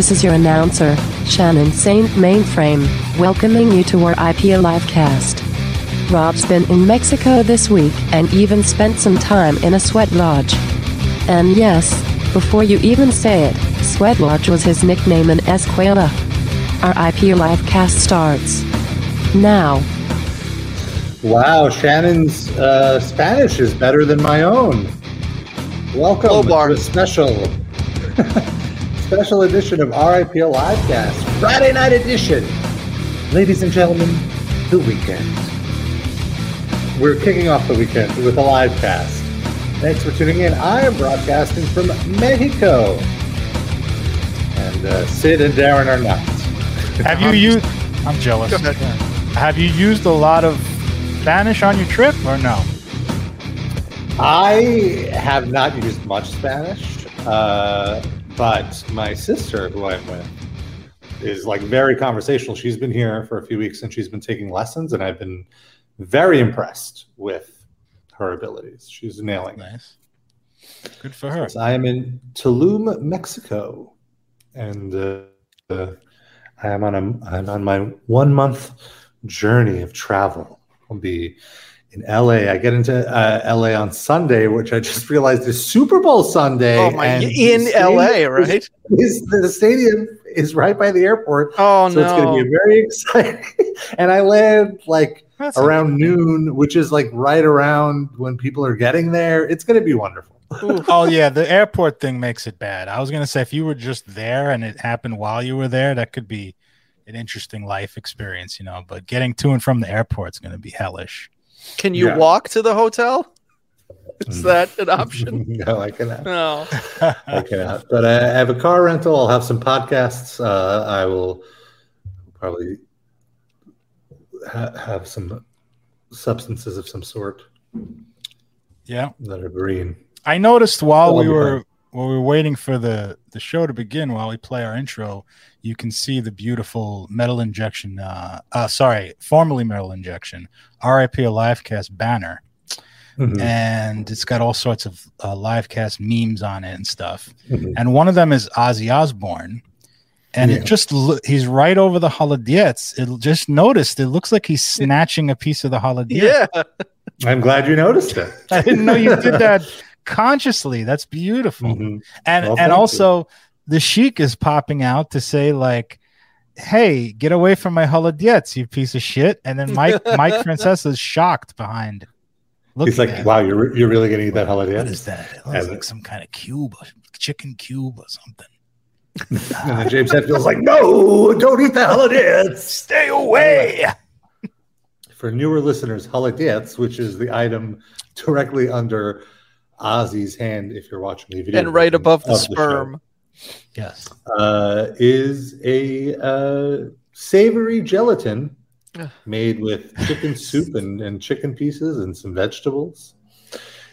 This is your announcer, Shannon Saint Mainframe, welcoming you to our IP Livecast. Rob's been in Mexico this week and even spent some time in a sweat lodge. And yes, before you even say it, Sweat Lodge was his nickname in Escuela. Our IP Livecast starts now. Wow, Shannon's uh, Spanish is better than my own. Welcome Hello, to a special special edition of RIPL Livecast, Friday night edition. Ladies and gentlemen, the weekend. We're kicking off the weekend with a live cast. Thanks for tuning in. I am broadcasting from Mexico. And uh, Sid and Darren are not. Have you used? I'm jealous. Have you used a lot of Spanish on your trip or no? I have not used much Spanish, uh, but my sister, who I'm with, is like very conversational. She's been here for a few weeks and she's been taking lessons, and I've been very impressed with her abilities. She's nailing it. Nice. Good for her. So I am in Tulum, Mexico, and uh, uh, I am on a I'm on my one month journey of travel. I'll be in LA. I get into uh, LA on Sunday, which I just realized is Super Bowl Sunday. Oh my! and In stadium LA, right? Is, the stadium is right by the airport, Oh so it's going to be very exciting. and I land like That's around noon, which is like right around when people are getting there. It's going to be wonderful. Oh yeah, the airport thing makes it bad. I was gonna say if you were just there and it happened while you were there, that could be an interesting life experience, you know. But getting to and from the airport is gonna be hellish. Can you Yeah. walk to the hotel? Is that an option? no, I cannot. No. I cannot. But I have a car rental. I'll have some podcasts. Uh, I will probably ha- have some substances of some sort yeah. that are green. I noticed while Well, we I'll be were while we were waiting for the the show to begin, while we play our intro, you can see the beautiful metal injection. Uh, uh sorry, formerly metal injection, RIP a Livecast banner, Mhm. and it's got all sorts of uh, Livecast memes on it and stuff. Mhm. And one of them is Ozzy Osbourne, and Yeah. it just lo- he's right over the holodets. It just noticed. It looks like he's snatching a piece of the holodiet. Yeah. I'm glad you noticed it. I didn't know you did that consciously. That's beautiful. Mhm. and Well, and also you. Also the sheik is popping out to say like hey get away from my holodets you piece of shit. And then mike mike francesa is shocked behind. Look He's like, at wow, you're, you're really going to eat that holiday? what is that? It looks And- like some kind of cube a chicken cube or something. And then James Hetfield's like, no, don't eat the holodets. stay away. For newer listeners, holodets, which is the item directly under Ozzy's hand, if you're watching the video, And right above the of show, sperm. Yes uh, is a uh, savory gelatin Ugh. made with chicken soup and, and chicken pieces and some vegetables.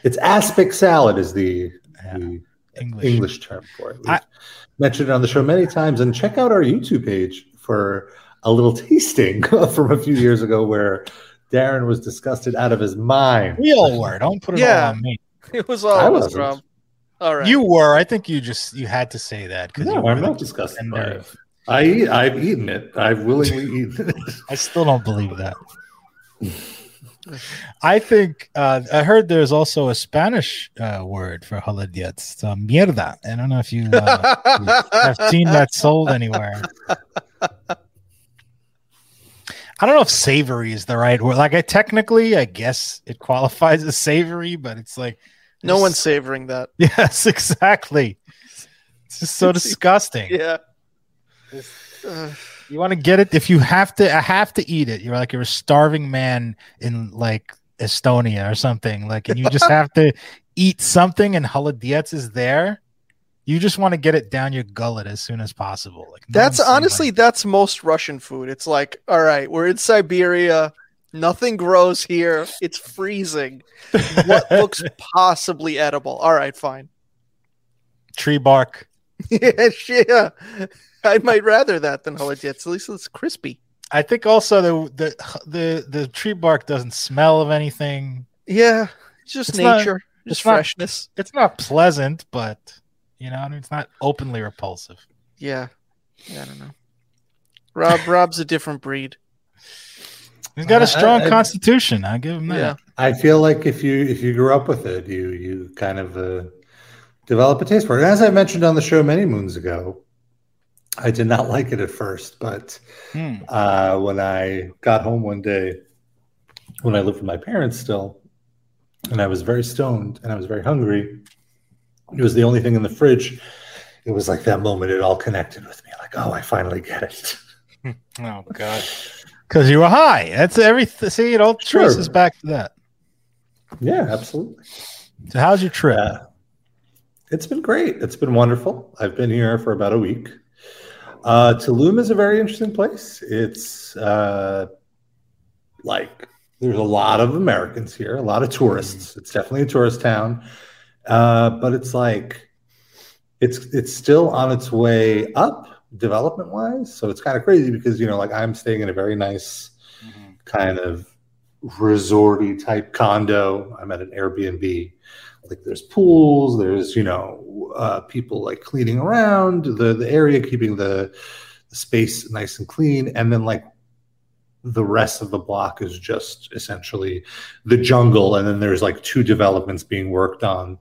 It's aspic salad is the, Yeah. the english, English term for it. We've I- mentioned it on the show many times, and check out our YouTube page for a little tasting from a few years ago where Darren was disgusted out of his mind. we all were don't put it Yeah. all on me It was all I all wasn't. from. All right. you were i think you just you had to say that because No, I'm not disgusted by it. I eat, I've eaten it. I've willingly eaten it. I still don't believe that. I think uh, I heard there's also a Spanish uh, word for holodets. It's uh, mierda. I don't know if you uh, have seen that sold anywhere. I don't know if savory is the right word. Like, I technically, I guess it qualifies as savory, but it's like, no one's savoring that. yes, exactly. It's just so disgusting. Yeah. Uh, You want to get it if you have to. I have to eat it. You're like you're a starving man in like Estonia or something. Like, and you just have to eat something, and holodets is there. You just want to get it down your gullet as soon as possible. Like no that's honestly like, that's most Russian food. It's like, all right, we're in Siberia. Nothing grows here. It's freezing. What looks possibly edible? All right, fine. tree bark. yeah, yeah. I might rather that than holodets. At least it's crispy. I think also the the the the tree bark doesn't smell of anything. Yeah, just It's not- nature, just it's not- freshness. It's not pleasant, but you know, I mean, it's not openly repulsive. Yeah. I don't know. Rob Rob's a different breed. He's got I- a strong I- constitution. I give him that. Yeah. I feel like if you if you grew up with it, you you kind of uh, develop a taste for it. And as I mentioned on the show many moons ago, I did not like it at first, but Hmm. uh, when I got home one day, when I lived with my parents still, and I was very stoned and I was very hungry, it was the only thing in the fridge. It was like that moment it all connected with me. Like, oh, I finally get it. Oh God. Because you were high. That's every. See, it all traces Sure. back to that. yeah, absolutely. So, how's your trip? Yeah. It's been great. It's been wonderful. I've been here for about a week. Uh, Tulum is a very interesting place. It's uh, like there's a lot of Americans here, a lot of tourists. It's definitely a tourist town, uh, but it's like it's it's still on its way up development wise. So it's kind of crazy because you know, like I'm staying in a very nice kind of resorty type condo. I'm at an Airbnb. Like there's pools, there's you know uh, people like cleaning around the the area, keeping the, the space nice and clean, and then like the rest of the block is just essentially the jungle, and then there's like two developments being worked on.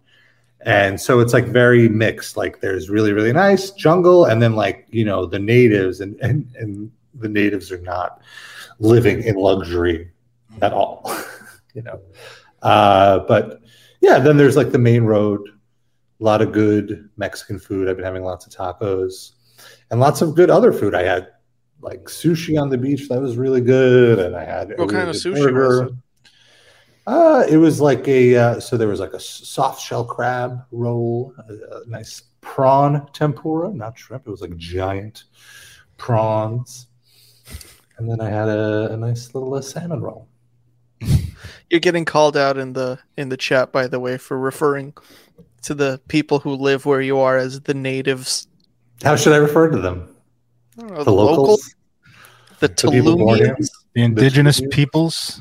And so it's like very mixed. Like there's really, really nice jungle, and then like, you know, the natives and and, and the natives are not living in luxury at all. you know. Uh, but yeah, then there's like the main road, a lot of good Mexican food. I've been having lots of tacos and lots of good other food. I had like sushi on the beach that was really good, and I had What kind of sushi was it? Uh, it was like a uh, so there was like a soft shell crab roll, a, a nice prawn tempura, not shrimp. It was like giant prawns, and then I had a, a nice little uh, salmon roll. You're getting called out in the in the chat, by the way, for referring to the people who live where you are as the natives. How should I refer to them? I don't know, The locals, the the people born here? The indigenous peoples.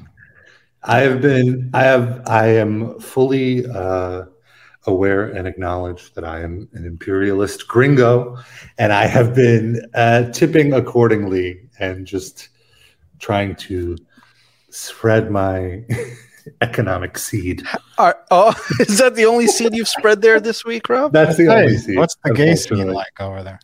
I have been, I have, I am fully uh, aware and acknowledge that I am an imperialist gringo, and I have been uh, tipping accordingly and just trying to spread my economic seed. Are, oh, is that the only seed you've spread there this week, Rob? That's the only seed. what's the gay scene like over there?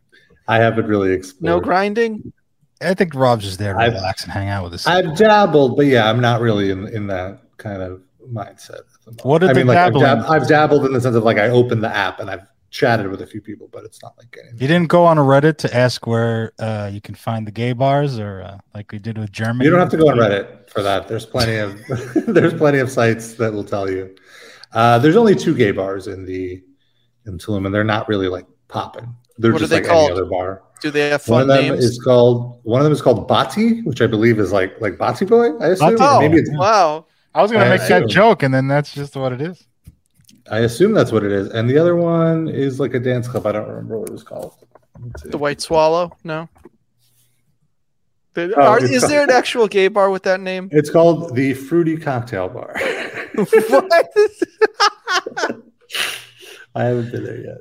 I haven't really explored. No grinding. I think Rob's just there to I've- relax and hang out with us. I've dabbled, but yeah, I'm not really in, in that kind of mindset. at the moment. What did I mean, like I've, dab- I've dabbled in the sense of like I opened the app and I've chatted with a few people, but it's not like anything. You didn't go on a Reddit to ask where uh, you can find the gay bars, or uh, like we did with Germany. You don't have to go on Reddit for that. There's plenty of there's plenty of sites that will tell you. Uh, there's only two gay bars in the in Tulum, and they're not really like popping. They're What are just they like called? any other bar. Do they have One of them names? is called one of them is called Bati, which I believe is like like Bati Boy. I assume. Bati. oh, Maybe it's, wow. I was gonna I make that joke, and then that's just what it is. I assume that's what it is. And the other one is like a dance club. I don't remember what it was called. The White Swallow? No. The- Oh, are- is called- there an actual gay bar with that name? It's called the Fruity Cocktail Bar. what? I haven't been there yet.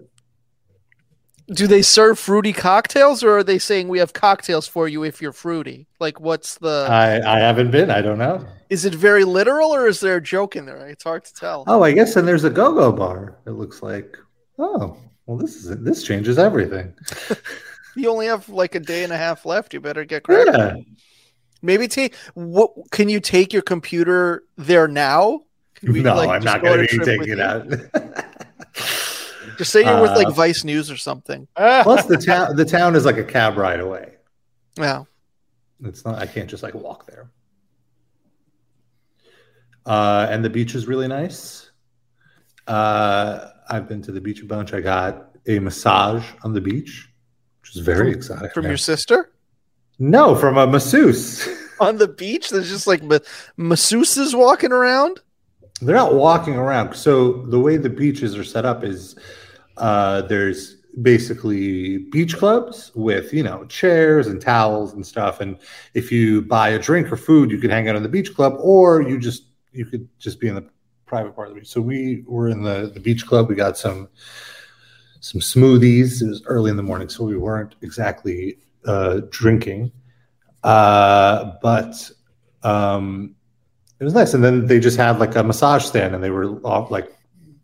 Do they serve fruity cocktails, or are they saying we have cocktails for you if you're fruity? Like, what's the? I, I haven't been. I don't know. is it very literal, or is there a joke in there? It's hard to tell. Oh, I guess and there's a go-go bar. It looks like. Oh, well, this is this changes everything. You only have like a day and a half left. You better get cracking. Yeah. Maybe take. What can you take your computer there now? No, like, I'm not going to be taking it out. Just say you're with like Uh, Vice News or something. Plus, the town the town is like a cab ride away. Yeah. It's not. I can't just like walk there. Uh, and the beach is really nice. Uh, I've been to the beach a bunch. I got a massage on the beach, which is very exciting. From man. your sister no, from a masseuse. on the beach. There's just like ma- masseuses walking around. They're not walking around. So the way the beaches are set up is uh, there's basically beach clubs with you know chairs and towels and stuff. And if you buy a drink or food, you can hang out in the beach club, or you just you could just be in the private part of the beach. So we were in the the beach club. We got some some smoothies. It was early in the morning, so we weren't exactly uh, drinking, uh, but um, it was nice. And then they just had like a massage stand, and they were off like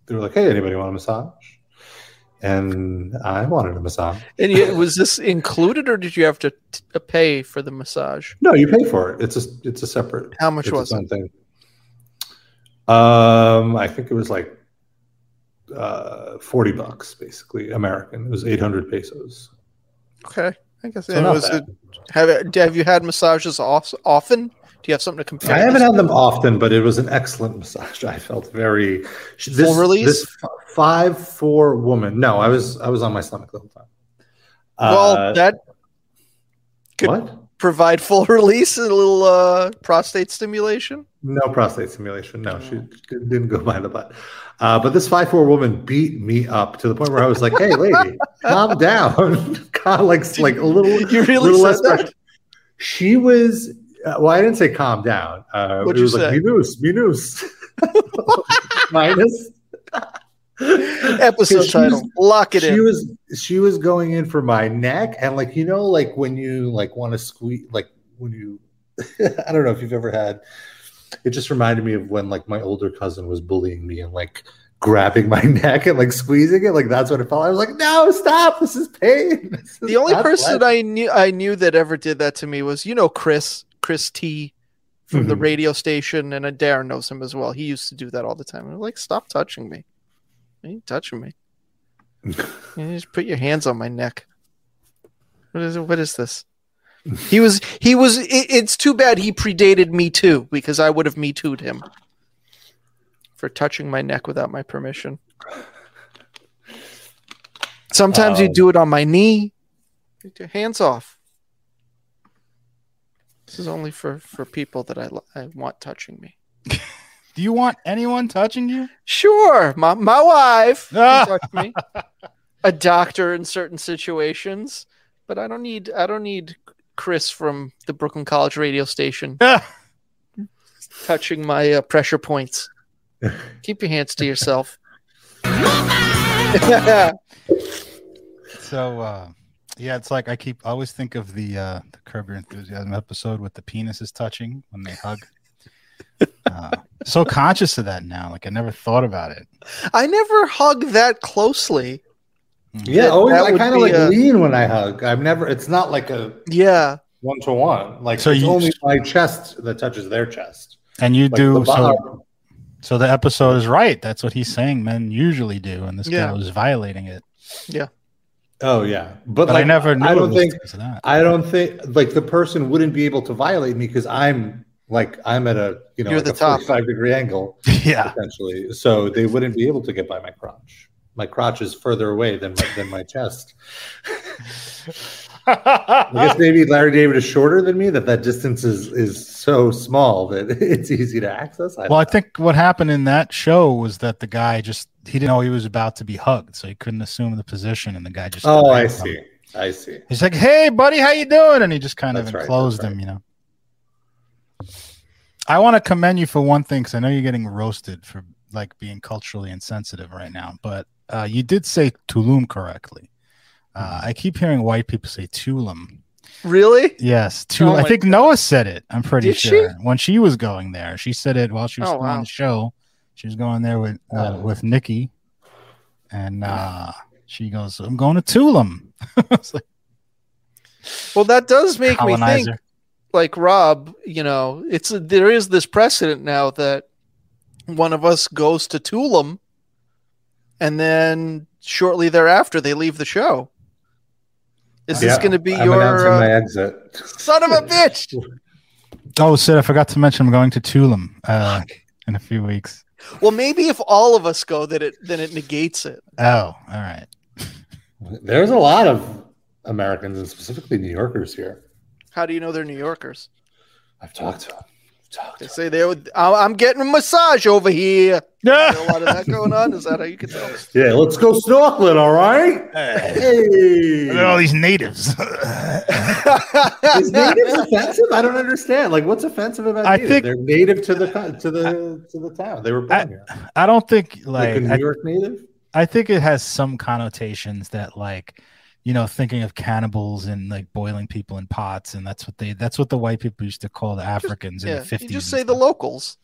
they were like, "Hey, anybody want a massage?" And I wanted a massage. And you, was this included, or did you have to t- uh, pay for the massage? No, you pay for it. It's a it's a separate. How much was its it? own thing. Um, I think it was like uh, forty bucks, basically American. It was eight hundred pesos. Okay, I guess So it was. bad. have have you had massages off, often? Do you have something to compare? I haven't had them often, but it was an excellent massage. I felt very this, Full release? This five four woman. No, I was I was on my stomach the whole time. Well, Uh, that could what? provide full release and a little uh, prostate stimulation. No prostate stimulation. No, she didn't go by the butt. Uh, but this five four woman beat me up to the point where I was like, "Hey, lady, calm down." Calm, like like a little, You really little said less pressure. She was. Uh, well, I didn't say calm down. Uh, What'd it you was like say? minus, minus, minus. Episode She title. was- Lock it she in. was she was going in for my neck and like you know like when you like want to squeeze like when you i don't know if you've ever had it just reminded me of when like my older cousin was bullying me and like grabbing my neck and like squeezing it like that's what it felt like. i was like no stop this is pain This is the only person pleasure." I knew I knew that ever did that to me was you know Chris Chris T from the Mhm. radio station, and uh, Darren knows him as well. He used to do that all the time. I'm like, stop touching me. You ain't touching me. You just put your hands on my neck. What is it? What is this? He was. He was. It, it's too bad he predated me too, because I would have me too'd him for touching my neck without my permission. Sometimes you Um, do it on my knee. Get your hands off. This is only for for people that I I want touching me. Do you want anyone touching you? Sure, my my wife touch me. A doctor in certain situations, but I don't need I don't need Chris from the Brooklyn College radio station touching my uh, pressure points. Keep your hands to yourself. So uh yeah, it's like I keep I always think of the uh the Curb Your Enthusiasm episode with the penises touching when they hug. Uh, so conscious of that now. Like I never thought about it. I never hug that closely. yeah That- always that i kind of like a- lean when i hug I've never it's not like a Yeah, one to one like So it's you- only my chest that touches their chest And you Like, do so so the episode is right. That's what he's saying men usually do, and this Yeah. guy was violating it. Oh yeah but, But like, I never knew i don't think that. I don't think like the person wouldn't be able to violate me because I'm like I'm at a you know You're like the a top. 45 degree angle yeah. essentially. So they wouldn't be able to get by my crotch. My crotch is further away than my, than my chest. I guess maybe Larry David is shorter than me. That that distance is is so small that it's easy to access. I Well, I think what happened in that show was that the guy just he didn't know he was about to be hugged, so he couldn't assume the position, and the guy just Oh, I grabbed him. see. I see. He's like, "Hey, buddy, how you doing?" And he just kind That's of right, enclosed that's him, you know. I want to commend you for one thing because I know you're getting roasted for like being culturally insensitive right now, but uh, you did say Tulum correctly. Uh, I keep hearing white people say Tulum. really? Yes, Tulum. Oh I think Noah said it. I'm pretty Did she? sure when she was going there. She said it while she was Oh, still on wow. the show. She was going there with uh, Oh. with Nikki, and uh, she goes, "I'm going to Tulum." Like, Well, that does make me think like Rob, you know, it's there is this precedent now that one of us goes to Tulum and then shortly thereafter they leave the show. Is this going to be I'm your announcing uh, my exit? son of a bitch? Oh, Sid, I forgot to mention I'm going to Tulum uh, in a few weeks. Well, maybe if all of us go, that it then it negates it. Oh, all right. There's a lot of Americans and specifically New Yorkers here. How do you know they're New Yorkers? I've talked to them. I've They say they would. "I- I'm getting a massage over here. Yeah. Is a lot of that going on. Is that how you can tell? Yeah, let's go snorkeling. All right. Hey. Look at all these natives. Is natives offensive? I don't understand. Like, what's offensive about I native? think- they're native to the to the to the town. They were born I- here. I don't think Like, like a New I, York native. I think it has some connotations that like you know thinking of cannibals and like boiling people in pots and that's what they that's what the white people used to call the Africans in Yeah, the 50s. you just and say the locals.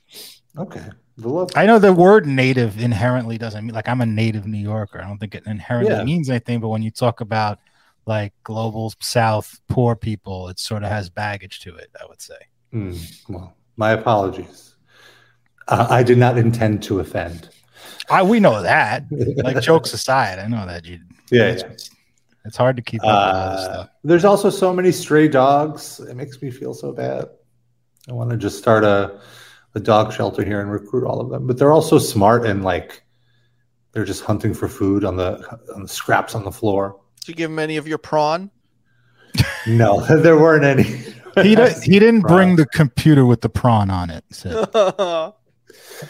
Okay. The love. I know the word native inherently doesn't mean like I'm a native New Yorker. I don't think it inherently Yeah. means anything, but when you talk about like global south poor people, it sort of has baggage to it, I would say. Hmm, well, my apologies. Uh, I did not intend to offend. I we know that. Like jokes aside, I know that you Yeah, yeah. It's hard to keep up with all this Uh, stuff. there's also so many stray dogs. It makes me feel so bad. I want to just start a, a dog shelter here and recruit all of them. But they're also smart and like they're just hunting for food on the on the scraps on the floor. Did you give them any of your prawn? No, there weren't any. He di- he didn't bring the computer with the prawn on it. So.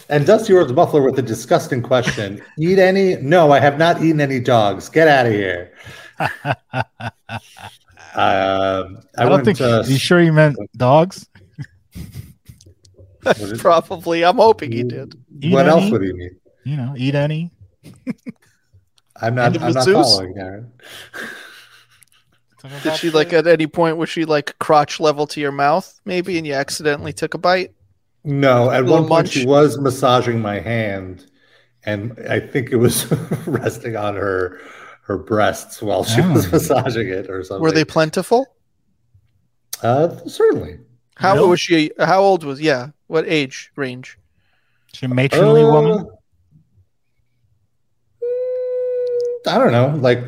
And Dusty Rhodes Buffalo with a disgusting question: Eat any? No, I have not eaten any dogs. Get out of here. Um, I, I, don't think. to- you sure you meant dogs? what is- Probably. I'm hoping he did. Eat what else would he mean? You know, eat any. I'm not. I'm not Zeus? following Aaron. Did she like at any point was she like crotch level to your mouth maybe and you accidentally took a bite? No, at one point she was massaging my hand, and I think it was resting on her her breasts while she was Oh. massaging it or something. Were they plentiful? Uh, certainly. How Milk? was she? How old was? Yeah, what age range? She a matronly Uh, woman. I don't know, like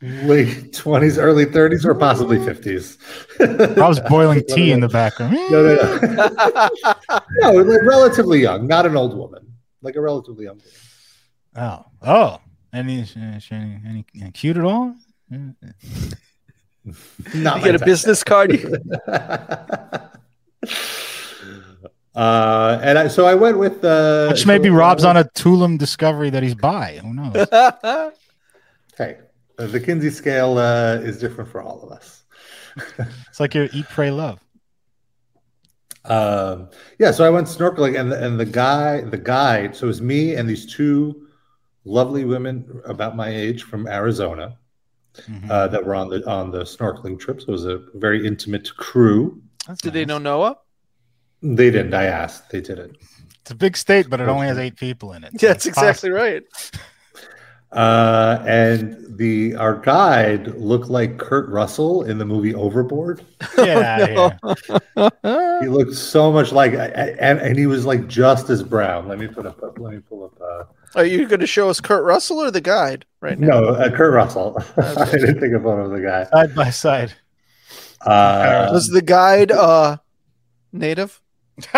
late twenties, early thirties, or possibly fifties. I was boiling tea in the background. No, no, no. no, like relatively young, not an old woman, like a relatively young. Woman. Oh, oh, any, any, any, any cute at all? Not you my get a type. business card. Uh, and I, so I went with uh, Which maybe so- Rob's on a Tulum discovery that he's by. Who knows? Hey, uh, the Kinsey scale uh, is different for all of us. It's like your eat, pray, love. Um, yeah, so I went snorkeling, and the, and the guy, the guide, so it was me and these two lovely women about my age from Arizona Mhm. uh, that were on the on the snorkeling trip. So it was a very intimate crew. That's Did they know Noah? They didn't. I asked. They didn't. It's a big state, but it only has eight people in it. Yeah, that's exactly right. Uh, and the our guide looked like Kurt Russell in the movie Overboard. Get out of. He looked so much like, and, and he was like just as brown. Let me put up. Let me pull up. Uh, Are you going to show us Kurt Russell or the guide right now? no, uh, Kurt Russell. I didn't think of one of the guy. Side by side. Uh, Was the guide uh native?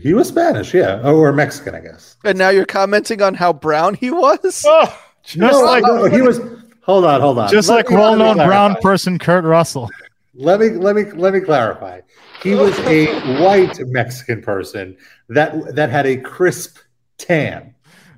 he was Spanish, yeah, oh, or Mexican, I guess. And now you're commenting on how brown he was? oh, just No, like no, he was. Hold on, hold on. just Let like me- let me well-known brown person Kurt Russell. Let me let me let me clarify. He was a white Mexican person that that had a crisp tan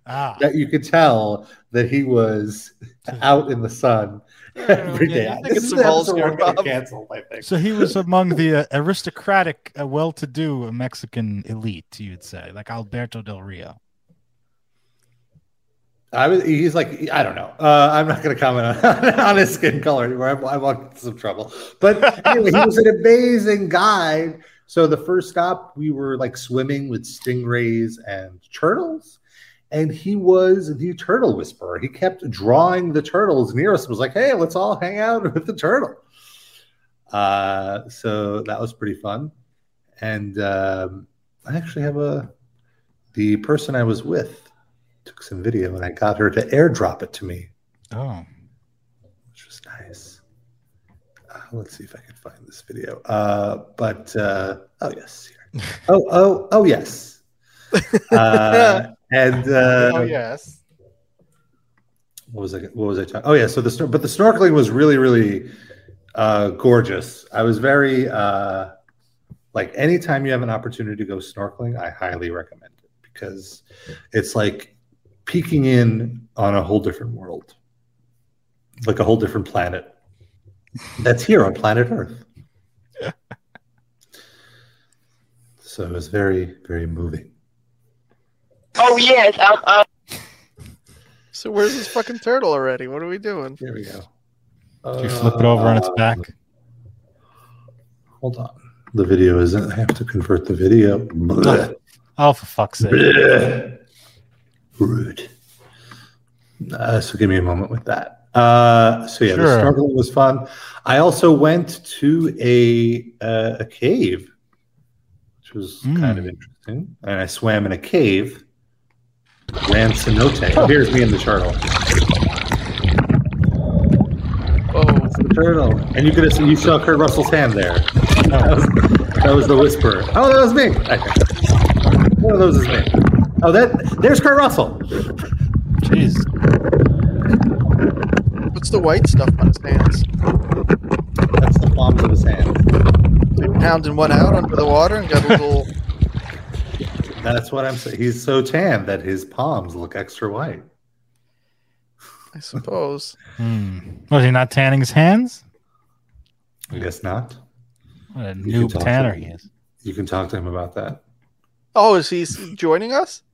Ah, that you could tell that he was out in the sun every day. Yeah, you think This it's is the balls episode here, we're getting Bob. canceled, I think. so he was among the uh, aristocratic, uh, well-to-do Mexican elite, you'd say, like Alberto Del Rio. I was. He's like. I don't know. Uh, I'm not going to comment on, on his skin color anymore. I'm, I'm in some trouble. But anyway, he was an amazing guide. So the first stop, we were like swimming with stingrays and turtles, and he was the turtle whisperer. He kept drawing the turtles near us. and Was like, hey, let's all hang out with the turtle. Uh, so that was pretty fun. And um, I actually have a the person I was with took some video and I got her to airdrop it to me, Oh, which was nice. Uh, let's see if I can find this video. Uh, but uh, oh yes, here. oh oh oh yes. Uh, and uh, oh yes. what was I? What was I talking? Oh yeah, so the but the snorkeling was really really uh, gorgeous. I was very uh, like anytime you have an opportunity to go snorkeling, I highly recommend it because it's like peeking in on a whole different world, like a whole different planet that's here on planet Earth. so it was very very moving. Oh yes, I'm. I'm So where's this fucking turtle already? What are we doing? Here we go. Did you flip it over on its Uh, back? Hold on. The video isn't. I have to convert the video. Blech. Oh, for fuck's sake! Blech. Rude. Uh, so give me a moment with that. Uh, so yeah, the Sure. snorkeling was fun. I also went to a uh, a cave, which was kind of Mm. interesting, and I swam in a cave. Ran cenote. Here's me and the turtle. Oh, it's The turtle, and you could have seen you saw Kurt Russell's hand there. That was, that was the whisper. Oh, that was me. I. One of those is me. Oh, that there's Kurt Russell. Jeez. What's the white stuff on his hands? That's the palms of his hands. Like pounding one out under the water and got a little. That's what I'm saying. He's so tan that his palms look extra white. I suppose. Hmm. Was he not tanning his hands? I guess not. What a You noob can talk to tanner he is. You can talk to him about that. Oh, is he joining us?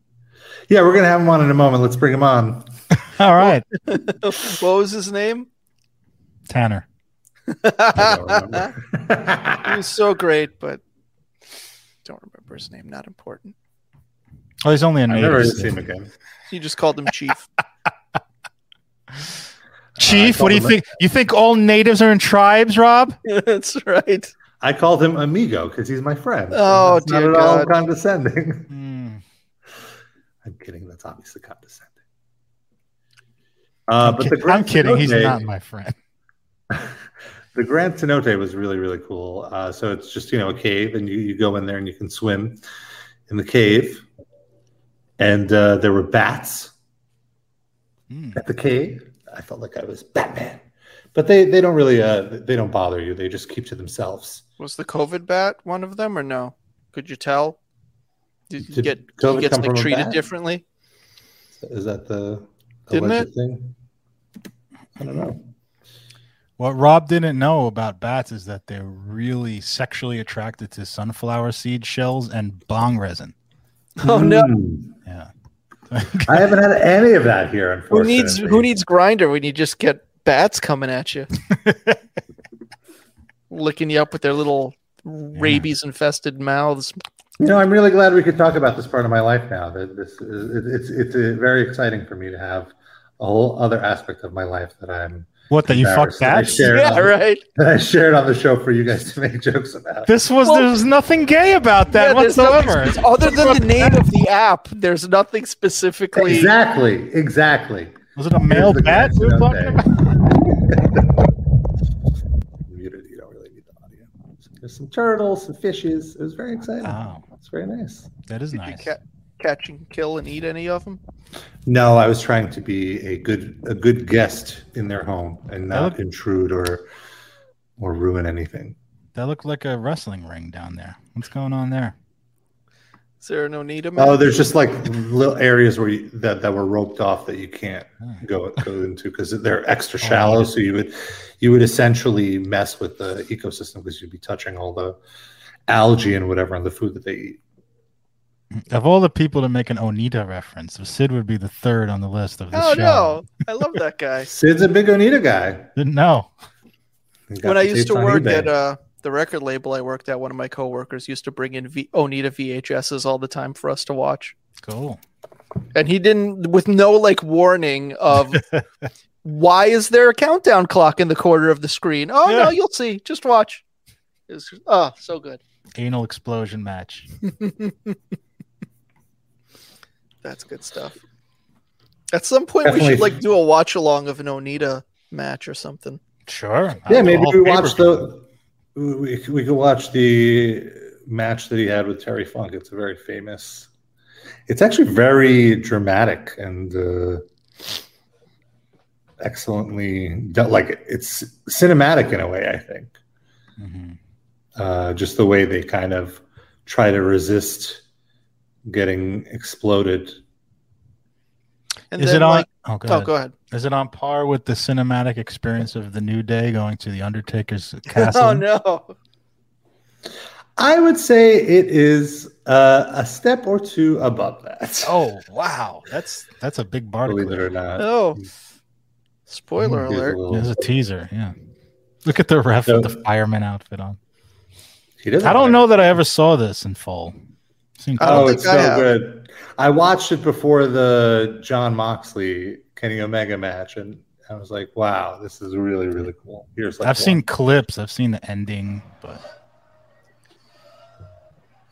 Yeah, we're gonna have him on in a moment. Let's bring him on. All right, what was his name? Tanner. I don't he was so great, but don't remember his name. Not important. Oh, he's only a native. never heard still. him again. You just called him Chief. Chief, I what do you called him- think? You think all natives are in tribes, Rob? That's right. I called him amigo because he's my friend. Oh, That's not dear at all condescending. Hmm. I'm kidding. That's obviously condescending. Uh, I'm, but ki- the I'm Grand kidding. He's not my friend. the Grand Cenote was really, really cool. Uh, so it's just, you know, a cave, and you, you go in there and you can swim in the cave. And uh, there were bats Hmm. at the cave. I felt like I was Batman. But they, they don't really uh, they don't bother you. They just keep to themselves. Was the COVID bat one of them or no? Could you tell? Did you get COVID he gets come like from a treated bat? differently? Is that the Didn't alleged it? thing? I don't know. What Rob didn't know about bats is that they're really sexually attracted to sunflower seed shells and bong resin. Oh no! Hmm. Yeah. I haven't had any of that here. Who Unfortunately, needs who needs Grindr when you just get bats coming at you, licking you up with their little rabies infested mouths? You know, I'm really glad we could talk about this part of my life now. That this is, it's it's uh, very exciting for me to have a whole other aspect of my life that I'm What that you fuck embarrassed that shared Yeah, on, right. that I shared on the show for you guys to make jokes about. This was Well- there was nothing gay about that Yeah, there's nothing whatsoever. other than the name of the app, there's nothing specifically. Exactly, exactly. Was it a male bat we were talking about? Muted. You don't really need the audio. There's some turtles, some fishes. It was very exciting. Oh, It's very nice. that is Did you nice. Ca- catch and kill and eat any of them? No, I was trying to be a good a good guest in their home and not look- intrude or or ruin anything. That looked like a wrestling ring down there. What's going on there? Is there an Onita? Oh, there's just like little areas where you, that that were roped off that you can't Oh. go go into because they're extra oh. shallow. So you would you would essentially mess with the ecosystem because you'd be touching all the algae and whatever on the food that they eat. Of all the people to make an Onita reference, Sid would be the third on the list of this Oh show. no! I love that guy. Sid's a big Onita guy. Didn't know. When I used to work eBay. at uh, the record label I worked at, one of my coworkers used to bring in v- Onita VHSs all the time for us to watch. Cool. And he didn't, with no like warning of why is there a countdown clock in the corner of the screen? Oh Yeah. no, you'll see. Just watch. It's oh, so good. Anal explosion match. That's good stuff. At some point, we should like do a watch along of an Onita match or something. Sure. Yeah, maybe All we watch the we, we could watch the match that he had with Terry Funk. It's a very famous. It's actually very dramatic and uh, excellently done. Like it's cinematic in a way. I think Mhm. uh, just the way they kind of try to resist getting exploded. And Is then it on? like, oh, go oh, ahead. go ahead. Is it on par with the cinematic experience of the New Day going to the Undertaker's castle? Oh no! I would say it is uh, a step or two above that. Oh wow, that's that's a big bar believe it or not. Oh, spoiler Here's a alert. little- There's a teaser. Yeah, look at the ref with the fireman outfit on. He doesn't I don't know that I ever saw this in full. Seen I don't Oh, it's so have. good. I watched it before the Jon Moxley Kenny Omega match, and I was like, "Wow, this is really, really cool." Here's like I've seen clips. I've seen the ending, but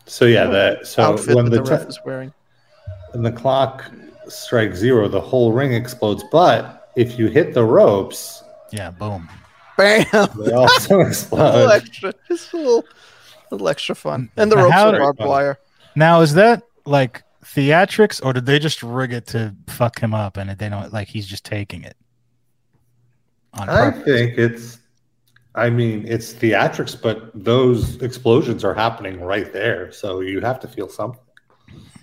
So yeah, that so outfit when the the ref ti- is wearing. when the clock strikes zero, the whole ring explodes. But if you hit the ropes, yeah, boom. Bam! they also a little explode. extra, just a little, little extra fun. And the Now, ropes are barbed wire. Now is that like theatrics, or did they just rig it to fuck him up, and they don't like he's just taking it? On I think it's. I mean, it's theatrics, but those explosions are happening right there, so you have to feel something.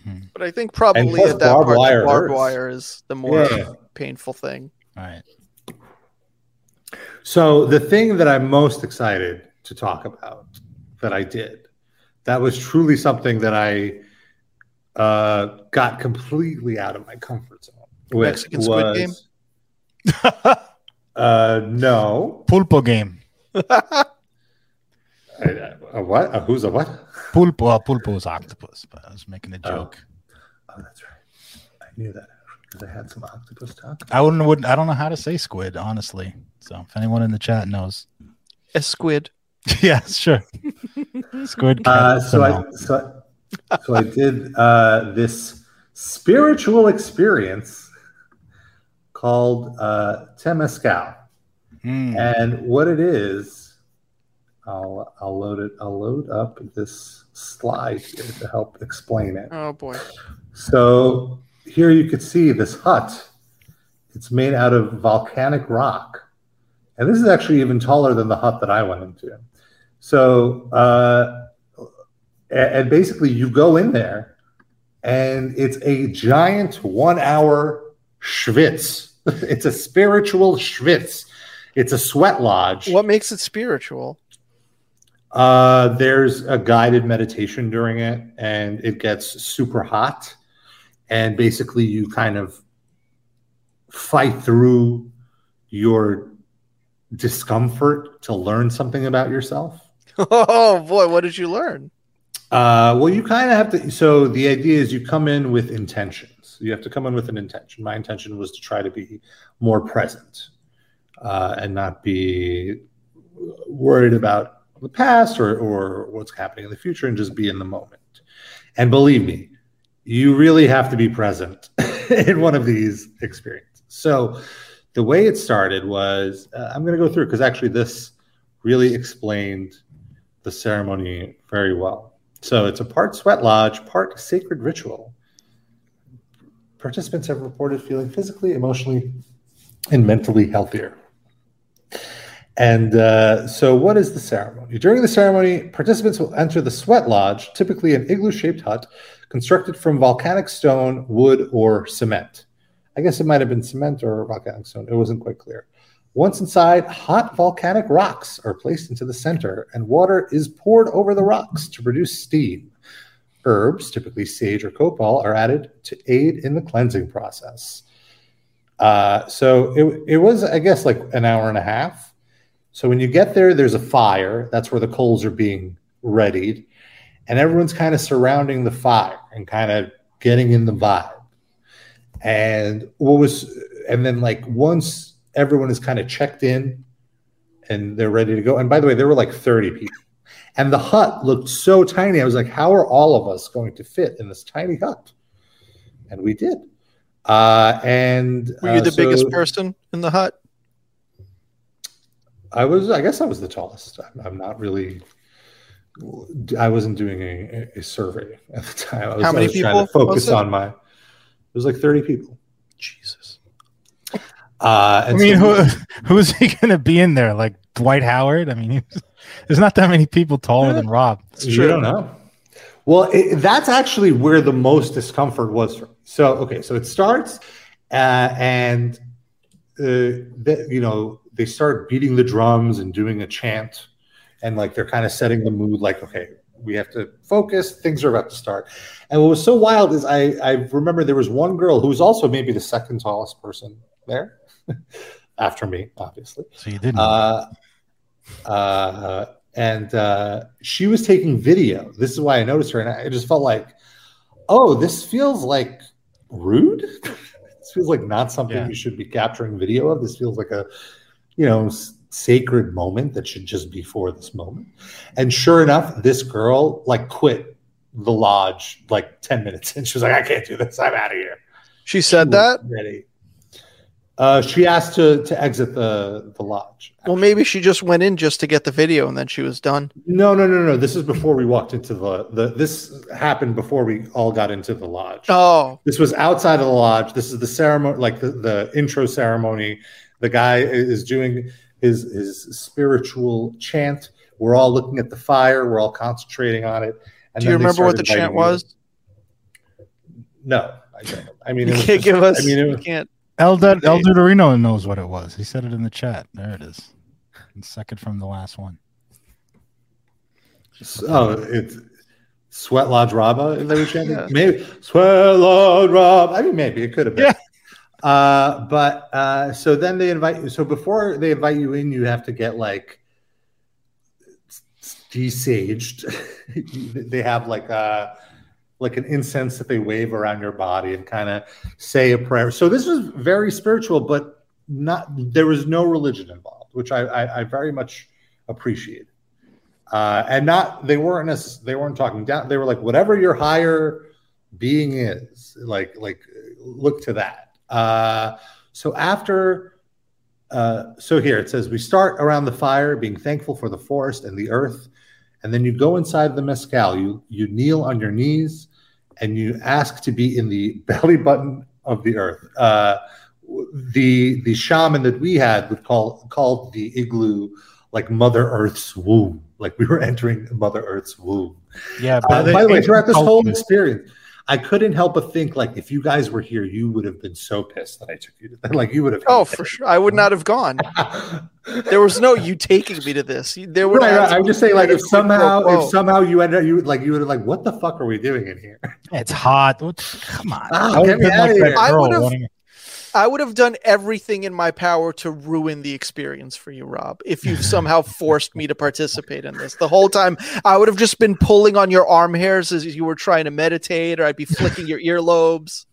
Hmm. But I think probably at that barbed part, wire the barbed hurts. wire is the more Yeah. painful thing. All right. So the thing that I'm most excited to talk about that I did, that was truly something that I uh, got completely out of my comfort zone. With Mexican Squid Game? Uh, no. Pulpo game. I- a what? A who's a what? Pulpo. Well, pulpo is octopus, but I was making a Oh. joke. Oh, that's right. I knew that because I had some octopus talk. I wouldn't. Would I don't know how to say squid, honestly. So if anyone in the chat knows, A squid. yeah, sure. Squid. Uh, so I so, so I did uh, this spiritual experience called uh, Temazcal, Mm. and what it is, I'll I'll load it. I'll load up this slide here to help explain it. Oh boy. So here you could see this hut. It's made out of volcanic rock. And this is actually even taller than the hut that I went into. So, uh, and basically, you go in there and it's a giant one hour schwitz. it's a spiritual schwitz. It's a sweat lodge. What makes it spiritual? Uh, there's a guided meditation during it, and it gets super hot. And basically, you kind of fight through your discomfort to learn something about yourself. Oh boy, what did you learn? Uh, well, you kind of have to. So the idea is you come in with intentions. You have to come in with an intention. My intention was to try to be more present uh, and not be worried about the past or, or what's happening in the future and just be in the moment. And believe me, you really have to be present in one of these experiences. So the way it started was uh, I'm going to go through because actually this really explained the ceremony very well. So it's a part sweat lodge, part sacred ritual. Participants have reported feeling physically, emotionally, and mentally healthier. And uh, so, what is the ceremony? During the ceremony, participants will enter the sweat lodge, typically an igloo shaped hut constructed from volcanic stone, wood, or cement. I guess it might have been cement or volcanic stone. It wasn't quite clear. Once inside, hot volcanic rocks are placed into the center, and water is poured over the rocks to produce steam. Herbs, typically sage or copal, are added to aid in the cleansing process. Uh, so it, it was, I guess, like an hour and a half. So when you get there, there's a fire. That's where the coals are being readied. And everyone's kind of surrounding the fire and kind of getting in the vibe. And what was, and then like once everyone is kind of checked in and they're ready to go. And by the way, there were like 30 people. And the hut looked so tiny. I was like, how are all of us going to fit in this tiny hut? And we did. Uh, and Were you uh, the so biggest person in the hut? I was, I guess I was the tallest. I'm, I'm not really, I wasn't doing a, a survey at the time. I was, How many was trying people to focus on my, it was like 30 people. Jesus. Uh, I mean, so- who who's he going to be in there? Like Dwight Howard? I mean, he's- there's not that many people taller than Rob. It's you true. don't know. Well, it, that's actually where the most discomfort was. From. So, okay, so it starts, uh, and uh, the, you know they start beating the drums and doing a chant, and like they're kind of setting the mood. Like, okay, we have to focus. Things are about to start. And what was so wild is I, I remember there was one girl who was also maybe the second tallest person there after me, obviously. So you didn't. Uh, uh, and uh, she was taking video. This is why I noticed her, and I just felt like, oh, this feels like rude. this feels like not something Yeah. you should be capturing video of. This feels like a, you know, sacred moment that should just be for this moment. And sure enough, this girl like quit the lodge like ten minutes, and she was like, I can't do this. I'm out of here. She said She that. Ready. Uh, she asked to to exit the the lodge. Well, maybe she just went in just to get the video and then she was done. No, no, no, no. This is before we walked into the the. This happened before we all got into the lodge. Oh, This was outside of the lodge. This is the ceremony, like the, the intro ceremony. The guy is doing his his spiritual chant. We're all looking at the fire. We're all concentrating on it. And do you remember what the chant was? No, I don't. I mean, You can't just- give us. I mean, it you can't. Elder Elder Dorino knows what it was. He said it in the chat. There it is. Second from the last one. oh, it's Sweat Lodge Rabba. They were chanting. Yeah. Maybe Sweat Lodge Rabba. I mean, maybe it could have been. Yeah. Uh, but uh, so then they invite you. So before they invite you in, you have to get like desaged. they have like a like an incense that they wave around your body and kind of say a prayer. So this was very spiritual, but not there was no religion involved, which I I, I very much appreciate. Uh, and not they weren't necess- they weren't talking down. They were like whatever your higher being is, like like look to that. Uh, so after uh, so here it says we start around the fire, being thankful for the forest and the earth, and then you go inside Temazcal. You you kneel on your knees, and you ask to be in the belly button of the earth. Uh, the the shaman that we had would call called the igloo like Mother Earth's womb, like we were entering Mother Earth's womb. Yeah, Uh, by the way, throughout this whole experience, I couldn't help but think like if you guys were here, you would have been so pissed that I took you to that. Like you would have. Oh, for sure. I would not have gone. There was no you taking me to this. There would Right, right. I'm just saying, like, if quid pro somehow, if somehow you ended up, you like, you would have like, what the fuck are we doing in here? It's hot. What, come on. Oh, I would get have I would've- wanting- I would have done everything in my power to ruin the experience for you, Rob, if you've somehow forced me to participate in this. The whole time, I would have just been pulling on your arm hairs as you were trying to meditate, or I'd be flicking your earlobes,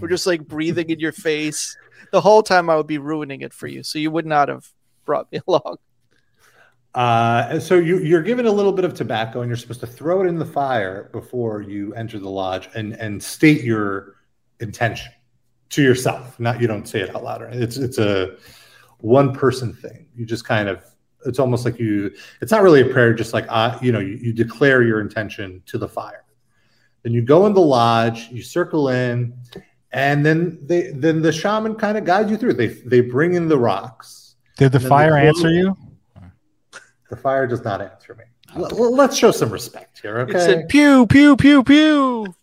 or just like breathing in your face. The whole time, I would be ruining it for you. So you would not have brought me along. Uh, and so you, you're given a little bit of tobacco, and you're supposed to throw it in the fire before you enter the lodge, and and state your intention to yourself. Not you don't say it out loud. Right? It's it's a one person thing. You just kind of it's almost like you. It's not really a prayer. Just like uh, you know, you, you declare your intention to the fire. Then you go in the lodge. You circle in, and then they then the shaman kind of guides you through. They they bring in the rocks. Did the fire answer you? The fire does not answer me. L- l- let's show some respect here, It okay? said pew pew pew pew.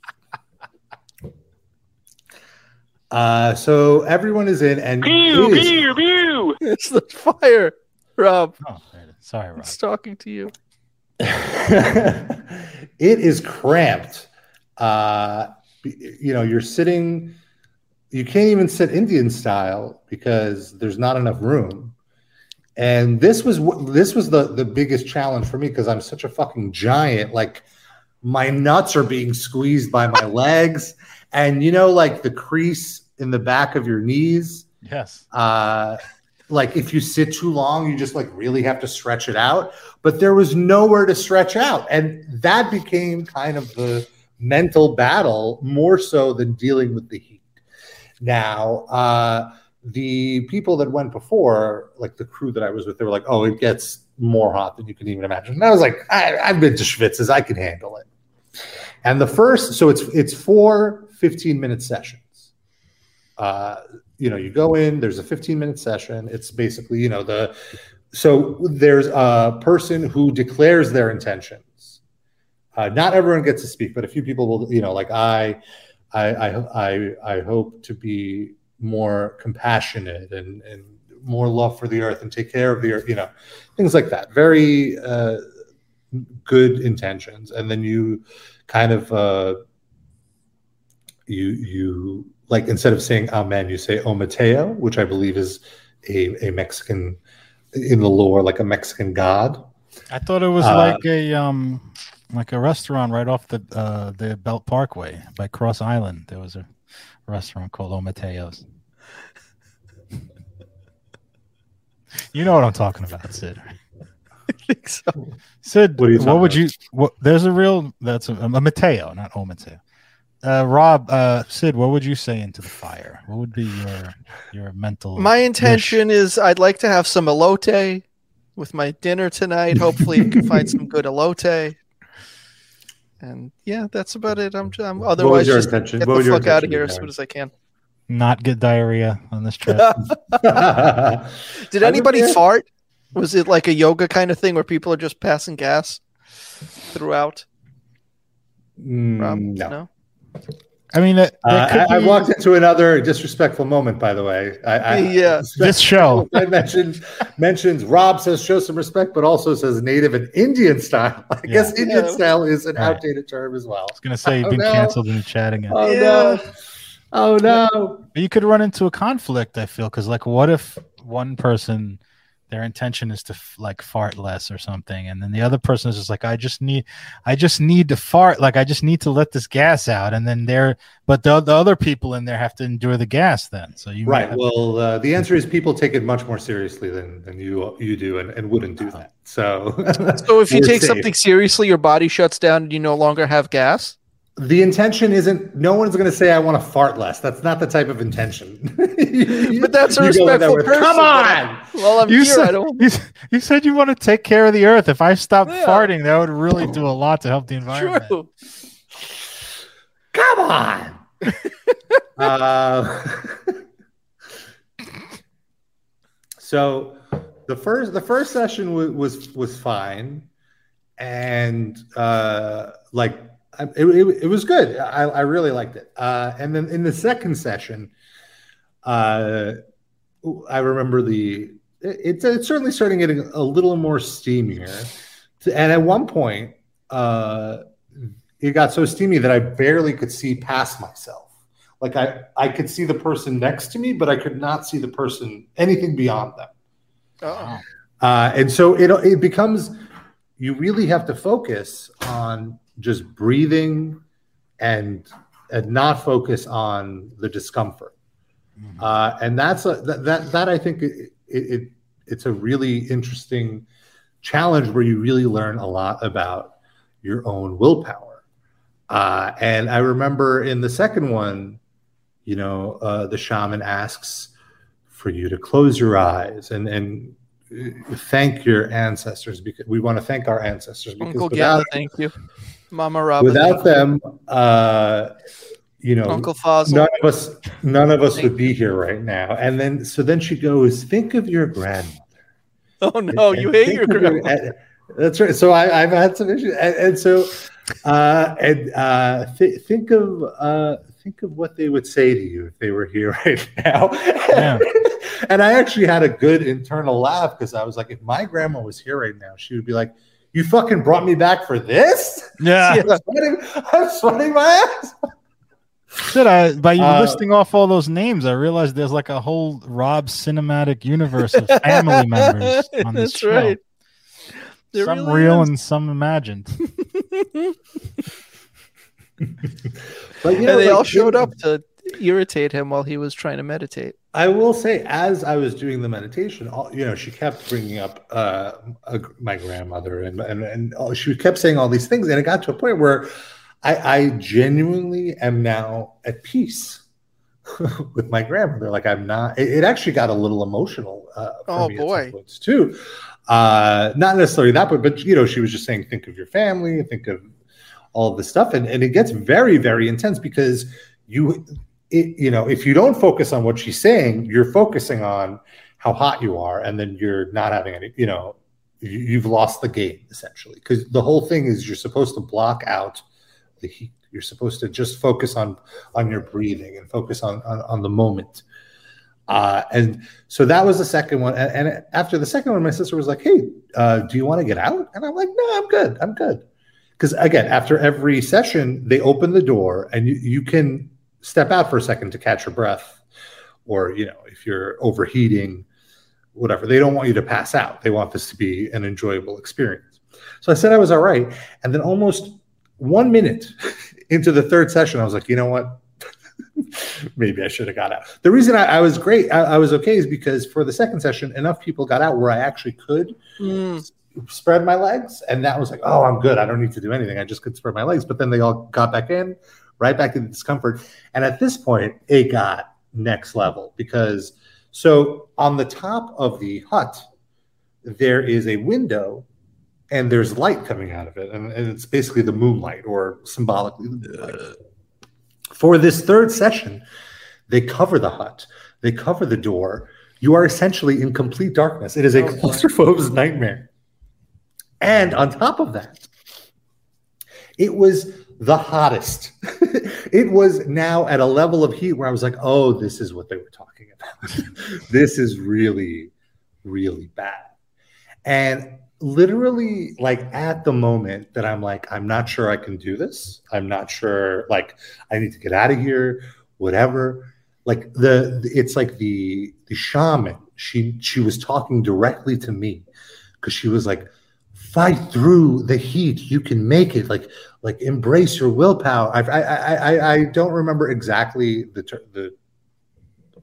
Uh, so everyone is in, and Pew, it is- pew, pew. It's the fire, Rob. Oh, there it is. sorry, Rob. It's talking to you. it is cramped. Uh, you know, you're sitting. You can't even sit Indian style because there's not enough room. And this was this was the the biggest challenge for me because I'm such a fucking giant. Like my nuts are being squeezed by my legs, and you know, like the crease in the back of your knees. Yes. uh like if you sit too long you just like really have to stretch it out. But there was nowhere to stretch out. And that became kind of the mental battle more so than dealing with the heat. Now uh the people that went before like the crew that i was with they were like oh it gets more hot than you can even imagine. And i was like I, i've been to schwitzes i can handle it. And the first so it's it's four 15 minute sessions uh you know you go in there's a 15 minute session. It's basically you know the so there's a person who declares their intentions. Uh, not everyone gets to speak but a few people will you know like i i i i, I hope to be more compassionate and and more love for the earth and take care of the earth you know things like that. Very uh good intentions, and then you kind of uh, you you like instead of saying amen, you say o Mateo, which I believe is a, a Mexican in the lore, like a Mexican god. I thought it was Uh, like a um like a restaurant right off the uh the Belt Parkway by Cross Island. There was a restaurant called O Mateo's. you know what I'm talking about, Sid. I think so. Sid, What what, would about? you? What? There's a real. That's a, a Mateo, not O Mateo. Uh, Rob, uh, Sid, what would you say into the fire? What would be your your mental? My wish? intention is I'd like to have some elote with my dinner tonight. Hopefully, I can find some good elote. And yeah, that's about it. I'm, I'm otherwise your just intention? get What the fuck out of here as soon as I can. not get diarrhea on this trip. Did I anybody fart? Was it like a yoga kind of thing where people are just passing gas throughout? Rob? Mm, no. I mean, that, Uh, that could I, I walked into another disrespectful moment, by the way. I, I, Yeah. This show. I mentioned mentions Rob says show some respect, but also says native and Indian style. I Yeah. guess Indian Yeah. style is an Right. outdated term as well. I was gonna say you've Oh, been no. canceled in the chat again. Oh Yeah. no! Oh no! You could run into a conflict. I feel because like, what if one person, their intention is to f- like fart less or something, and then the other person is just like, I just need, I just need to fart. Like, I just need to let this gas out, and then they're, but the, the other people in there have to endure the gas then. So you Right. have- Well, uh, the answer is people take it much more seriously than, than you you do, and, and wouldn't do that. So, So if you take safe. something seriously, your body shuts down and you no longer have gas. The intention isn't. No one's going to say I want to fart less. That's not the type of intention. But that's a You go in there respectful with, person. Come on! Well, I'm you here. said, I don't. you, you said you want to take care of the earth. If I stopped Yeah. farting, that would really do a lot to help the environment. True. Come on. uh, so the first the first session was was, was fine, and uh, like I- it, it, it was good. I, I really liked it. Uh, and then in the second session, uh, I remember the it, it's it's certainly starting getting a little more steamier. And at one point, uh, it got so steamy that I barely could see past myself. Like I, I could see the person next to me, but I could not see the person anything beyond them. Oh. Uh, and so it it becomes you really have to focus on just breathing and and not focus on the discomfort. Uh, and that's a that that, that I think it, it, it it's a really interesting challenge where you really learn a lot about your own willpower. Uh, and I remember in the second one, you know, uh, the shaman asks for you to close your eyes and and uh, thank your ancestors because we want to thank our ancestors because Uncle without, Gala, thank you. Mama Robin, without them, uh, you know, Uncle Fossil. none of us none of us would be here right now. And then so then she goes, think of your grandmother. Oh no, And you hate your grandmother. grandma. and- That's right. So I, I've had some issues, and, and so uh, and uh, th- think of uh, think of what they would say to you if they were here right now. Yeah. and I actually had a good internal laugh because I was like, if my grandma was here right now, she would be like, "You fucking brought me back for this." Yeah. Yeah. I'm sweating, I'm sweating my ass. Should I? By you Uh, listing off all those names, I realized there's like a whole Rob cinematic universe of family members on this That's show. right. There some really real is. and some imagined. But you and they like, all showed up to irritate him while he was trying to meditate. I will say, as I was doing the meditation, all, you know, she kept bringing up uh, a, my grandmother, and and and all, she kept saying all these things, and it got to a point where I, I genuinely am now at peace with my grandmother. Like I'm not. It, it actually got a little emotional. Uh, Oh, me at some boy. too. Uh, not necessarily that, but but you know, she was just saying, think of your family, think of all of this stuff, and and it gets very very intense because you it, you know, if you don't focus on what she's saying, you're focusing on how hot you are, and then you're not having any, you know, you, you've lost the game essentially. Because the whole thing is you're supposed to block out the heat. You're supposed to just focus on on your breathing and focus on on, on the moment. Uh, and so that was the second one. And, and after the second one, my sister was like, "Hey, uh, do you want to get out?" And I'm like, "No, I'm good. I'm good." Because again, after every session, they open the door and you, you can step out for a second to catch your breath, or you know, if you're overheating, whatever. They don't want you to pass out. They want this to be an enjoyable experience. So I said I was all right, and then almost one minute into the third session, I was like, you know what? maybe I should have got out. The reason I, I was great, I, I, was okay, is because for the second session, enough people got out where I actually could mm. spread my legs, and that was like, oh, I'm good. I don't need to do anything. I just could spread my legs. But then they all got back in, right back to the discomfort. And at this point, it got next level because so on the top of the hut, there is a window and there's light coming out of it. And, and it's basically the moonlight or symbolically for this third session, they cover the hut, they cover the door. You are essentially in complete darkness. It is a oh, claustrophobe's nightmare. And on top of that, it was the hottest. it was now at a level of heat where I was like, oh, this is what they were talking about. this is really, really bad. And literally like at the moment that I'm like, I'm not sure I can do this. I'm not sure, like, I need to get out of here, whatever. Like the, it's like the the shaman. She she was talking directly to me because she was like, fight through the heat. You can make it. Like like embrace your willpower. I I I, I don't remember exactly the the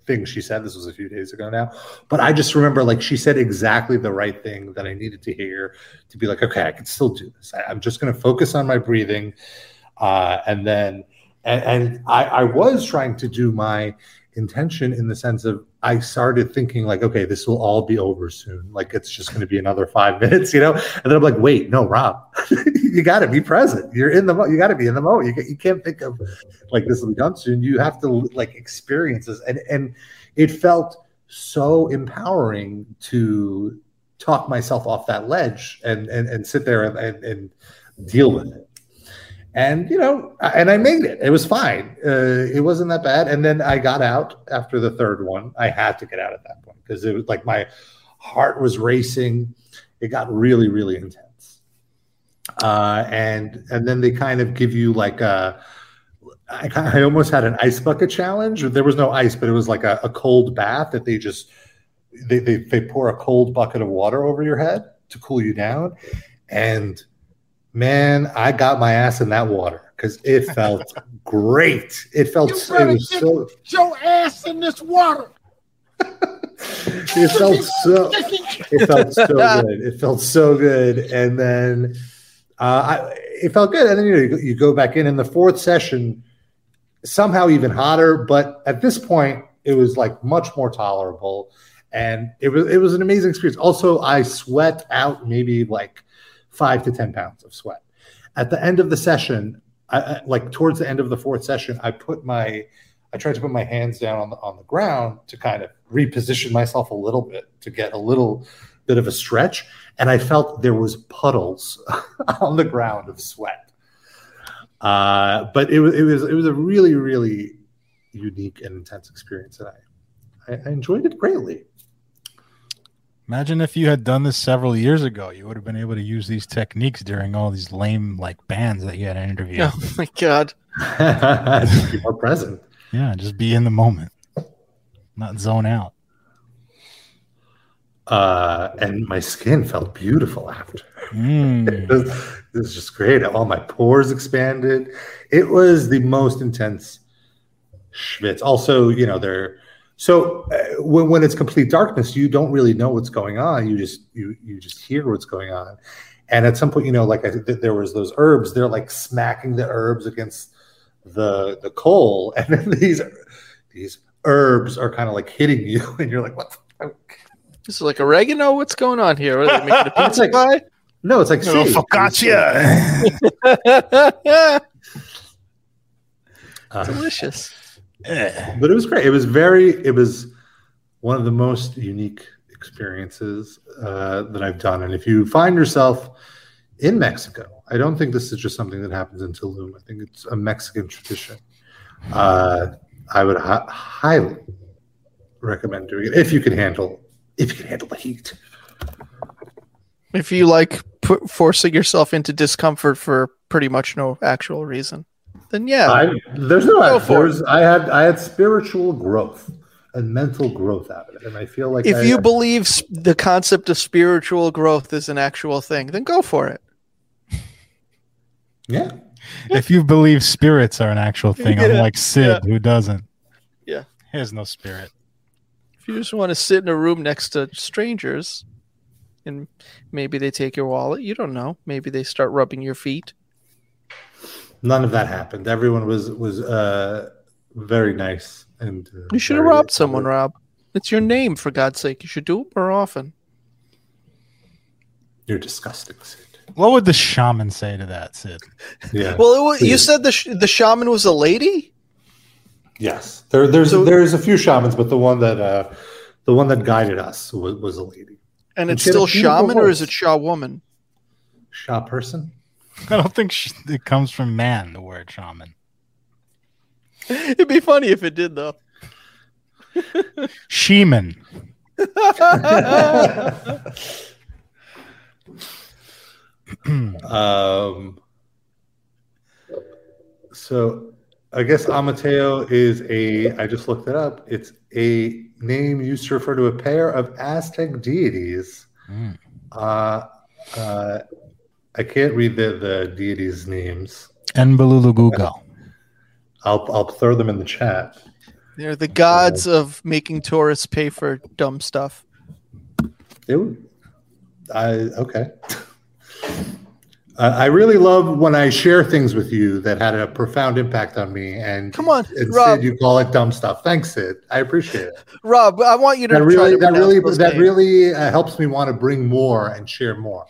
thing she said. This was a few days ago now, but I just remember like she said exactly the right thing that I needed to hear to be like, okay, I can still do this. I, am just going to focus on my breathing, uh, and then and, and I, I was trying to do my intention in the sense of I started thinking like, okay, this will all be over soon. Like it's just going to be another five minutes, you know. And then I'm like, wait, no, Rob, you got to be present. You're in the mo- you got to be in the moment. You, you can't think of like this will be done soon. You have to like experience this, and and it felt so empowering to talk myself off that ledge and and, and sit there and, and, and deal with it and you know and i made it. It was fine. Uh, it wasn't that bad. And then i got out after the third one. I had to get out at that point because it was like my heart was racing. It got really really intense. Uh, and and then they kind of give you like a I, I almost had an ice bucket challenge. There was no ice but it was like a, a cold bath that they just they, they they pour a cold bucket of water over your head to cool you down. And Man, I got my ass in that water because it felt great. It felt so, it was so your ass in this water. it felt so it felt so good. It felt so good. And then uh, I, it felt good. And then you, know, you go back in in the fourth session, somehow even hotter. But at this point, it was like much more tolerable. And it was it was an amazing experience. Also, I sweat out maybe like five to 10 pounds of sweat. At the end of the session, I, like towards the end of the fourth session, I put my, I tried to put my hands down on the, on the ground to kind of reposition myself a little bit to get a little bit of a stretch. And I felt there was puddles on the ground of sweat. Uh, but it was, it was, it was a really, really unique and intense experience. And I, I enjoyed it greatly. Imagine if you had done this several years ago, you would have been able to use these techniques during all these lame like bands that you had to interview. Oh my god! be more present. Yeah, just be in the moment, not zone out. Uh, and my skin felt beautiful after. Mm. it, was, it was just great. All my pores expanded. It was the most intense schwitz. Also, you know, they're so uh, when, when it's complete darkness, you don't really know what's going on. You just you you just hear what's going on. And at some point, you know, like I, there was those herbs. They're like smacking the herbs against the the coal, and then these these herbs are kind of like hitting you, and you're like, what? This is like oregano. What's going on here? Are they making a pizza like, pie? No, it's like no, focaccia. uh, Delicious. But it was great. It was very. It was one of the most unique experiences uh, that I've done. And if you find yourself in Mexico, I don't think this is just something that happens in Tulum. I think it's a Mexican tradition. Uh, I would hi- highly, recommend doing it if you can handle if you can handle the heat. If you like put, forcing yourself into discomfort for pretty much no actual reason, then yeah. I, there's no Go for there's, I had I had spiritual growth and mental growth out of it, and I feel like if I, you believe s- the concept of spiritual growth is an actual thing, then go for it. yeah, If you believe spirits are an actual thing, Yeah, unlike Sid, who doesn't. Yeah. He has no spirit. If you just want to sit in a room next to strangers and maybe they take your wallet, you don't know. Maybe they start rubbing your feet. None of that happened. Everyone was was uh, very nice and uh, You should have very- robbed someone, Rob. It's your name, for God's sake. You should do it more often. You're disgusting, Sid. What would the shaman say to that, Sid? Yeah. Well, it, you said the sh- the shaman was a lady. Yes, there, there's So- there's a few shamans, but the one that uh, the one that guided us was, was a lady, And And it's she had a still shaman, or is it Shaw woman? Shaw person. I don't think sh- it comes from man, the word shaman. It'd be funny if it did, though. Sheeman. Um, so I guess Amateo is a. I just looked it up. It's a name used to refer to a pair of Aztec deities. Mm. Uh, uh, I can't read the the deities' names. Enbalulugugo. I'll I'll throw them in the chat. They're the gods of making tourists pay for dumb stuff. It I okay. Uh, I really love when I share things with you that had a profound impact on me. And Come on, and Rob. Sid, you call it dumb stuff. Thanks, Sid. I appreciate it. Rob, I want you to That try really, to that really, that names. really uh, helps me want to bring more and share more.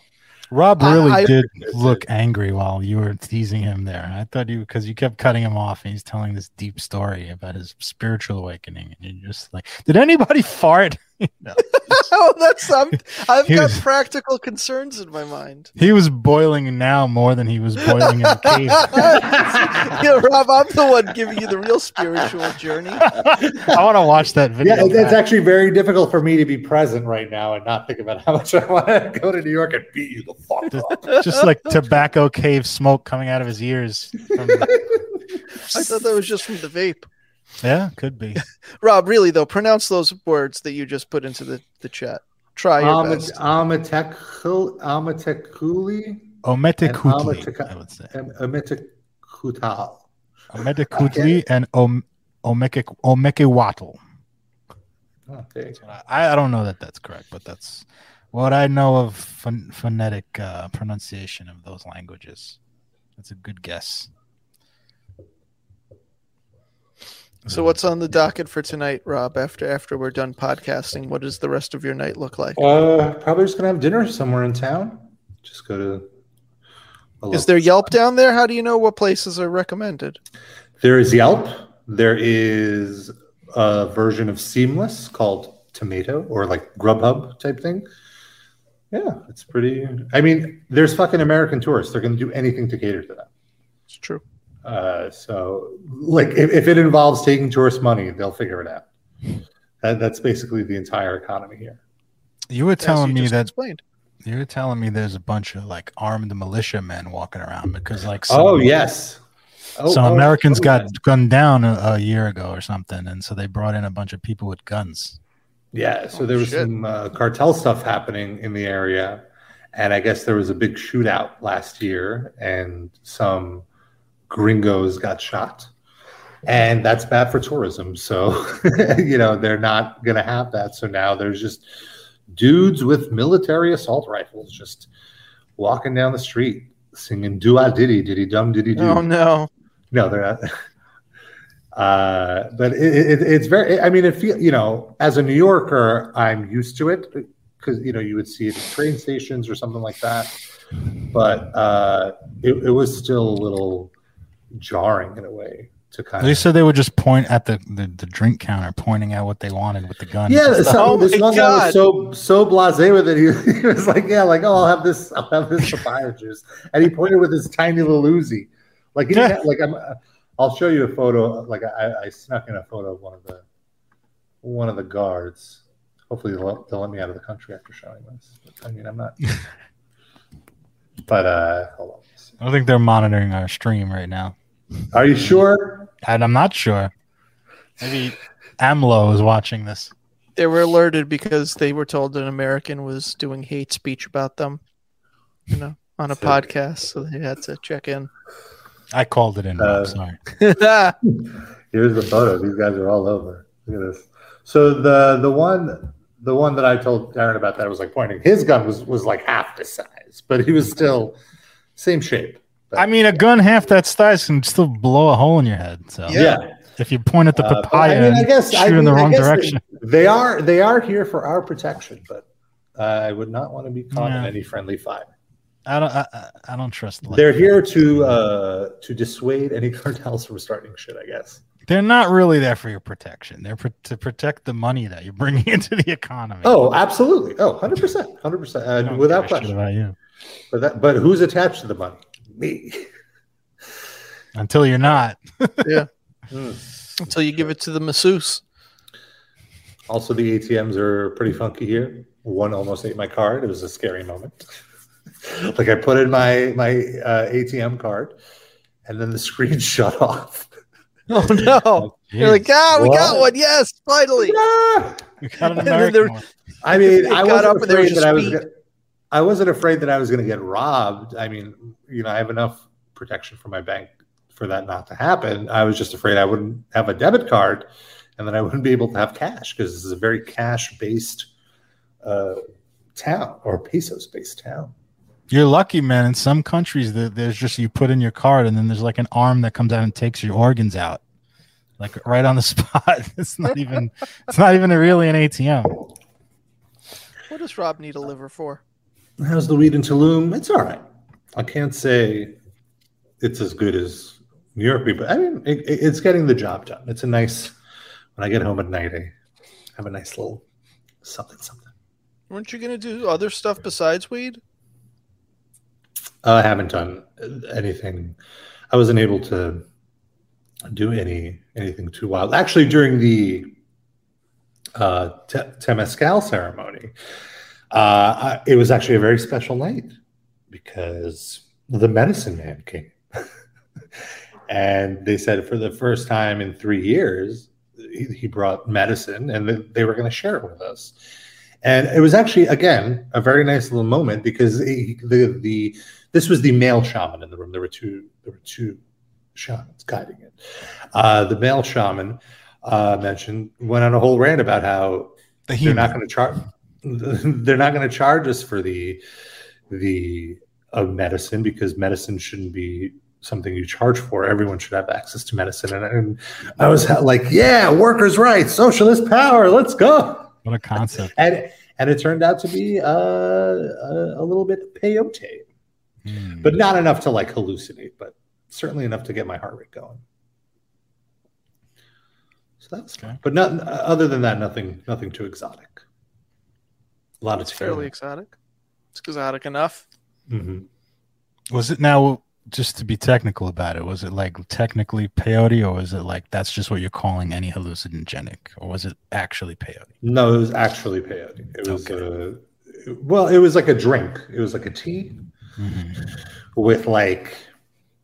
Rob I- really I- did look angry while you were teasing him there. I thought you because you kept cutting him off and he's telling this deep story about his spiritual awakening, and you're just like, "Did anybody fart?" No. oh, that's I'm, I've He got was- practical concerns in my mind. He was boiling now more than he was boiling in the cave. yeah, Rob, I'm the one giving you the real spiritual journey. I want to watch that video. Yeah, it- it's actually very difficult for me to be present right now and not think about how much I want to go to New York and beat you the fuck up. just like tobacco cave smoke coming out of his ears. From the- I thought that was just from the vape. Yeah, could be. Rob, really though, pronounce those words that you just put into the, the chat. Try your Amat- best. Amatekul- Amatekuli Ometekutli, Amatika- I would say. and Amitekutal. Ometekutli and Om- Omeke Omekewatl. Oh, there you go. I, I don't know that that's correct, but that's what I know of phon- phonetic uh, pronunciation of those languages. That's a good guess. So what's on the docket for tonight, Rob? After after we're done podcasting, what does the rest of your night look like? Uh, probably just gonna have dinner somewhere in town. Just go to. Is there Yelp down there? How do you know what places are recommended? There is Yelp. There is a version of Seamless called Tomato or like Grubhub type thing. Yeah, it's pretty. I mean, there's fucking American tourists. They're going to do anything to cater to them. It's true. Uh, so, like, if, if it involves taking tourist money, they'll figure it out. That, that's basically the entire economy here. You were telling you me just that explained. you were telling me there's a bunch of like armed militia men walking around because like some, Oh yes. Oh, some oh, Americans oh, got yes. gunned down a, a year ago or something, and so they brought in a bunch of people with guns. Yeah, so Oh, there was shit. some uh, cartel stuff happening in the area, and I guess there was a big shootout last year, and some gringos got shot, and that's bad for tourism. So, you know, they're not going to have that. So now there's just dudes with military assault rifles just walking down the street singing "Do I Diddy Diddy Dum Diddy Do." Oh no. No, they're not. Uh, but it, it, it's very. I mean, it feel you know, as a New Yorker, I'm used to it because you know you would see it at train stations or something like that. But uh, it, it was still a little jarring in a way to kind They of. said they would just point at the, the, the drink counter, pointing out what they wanted with the gun. Yeah, so, Oh this one guy was so so blasé with it. He, he was like, "Yeah, like oh, I'll have this, I'll have this papaya juice," and he pointed with his tiny little Uzi. Like, he didn't Yeah. have- like I'm, I'll show you a photo. Like I, I snuck in a photo of one of the one of the guards. Hopefully, they'll, let- they'll let me out of the country after showing this. But, I mean, I'm not. but uh, hold on. I think they're monitoring our stream right now, Are you sure? and I'm not sure. Maybe AMLO is watching this. They were alerted because they were told an American was doing hate speech about them, you know, on a So- podcast, so they had to check in. I called it in. Rob, Uh, sorry. Here's the photo. These guys are all over. Look at this. So the the one the one that I told Darren about that I was like pointing. His gun was was like half the size, but he was still same shape. I mean, a gun half that size can still blow a hole in your head. So Yeah. if you point at the Uh, papaya I mean, I and guess shoot I in the wrong guess they- direction, They, are they are here for our protection, but uh, I would not want to be caught in any friendly fire. I don't. I, I- I don't trust. the They're left. here to uh, to dissuade any cartels from starting shit. I guess. They're not really there for your protection. They're pro- to protect the money that you're bringing into the economy. Oh, absolutely. Oh, 100 percent, hundred They percent, don't without give a shit question. about you But that, but who's attached to the money? Me. until you're not. Yeah. Until you give it to the masseuse. Also, the ATMs are pretty funky here. One almost ate my card. It was a scary moment. like I put in my my uh, ATM card, and then the screen shut off. Oh no! You're like, ah, we got one. Yes, finally. Ah! We got an American one. I mean, I got up and there was afraid that I was. Gonna, I wasn't afraid that I was going to get robbed. I mean, you know, I have enough protection from my bank for that not to happen. I was just afraid I wouldn't have a debit card, and then I wouldn't be able to have cash because this is a very cash-based uh, town or pesos-based town. You're lucky, man. In some countries, there- there's just you put in your card, and then there's like an arm that comes out and takes your organs out, like right on the spot. It's not even. It's not even really an ATM. What does Rob need a liver for? How's the weed in Tulum? It's all right. I can't say it's as good as New York, but I mean, it, it- it's getting the job done. It's a nice. When I get home at night, I have a nice little something, something. Weren't you gonna do other stuff besides weed? Uh, I haven't done anything. I wasn't able to do any anything too wild. Actually, during the uh, Te- Temazcal ceremony, uh, it was actually a very special night because the medicine man came, and they said for the first time in three years, he, he brought medicine, and they were going to share it with us. And it was actually again a very nice little moment because he, the the this was the male shaman in the room. There were two there were two shamans guiding it. Uh, the male shaman uh, mentioned went on a whole rant about how The they're not going to charge they're not going to charge us for the the uh, medicine because medicine shouldn't be something you charge for everyone should have access to medicine and, and i was like yeah workers rights socialist power let's go What a concept. and and it turned out to be uh, a, a little bit peyote Hmm. but not enough to like hallucinate but certainly enough to get my heart rate going so that's Okay. fun. but not other than that nothing nothing too exotic a lot of It's fairly exotic. It's exotic enough. hmm was it now? Just to be technical about it, was it like technically peyote, or was it like that's just what you're calling any hallucinogenic, or was it actually peyote? No, it was actually peyote. It was uh, well, it was like a drink. It was like a tea Mhm. with like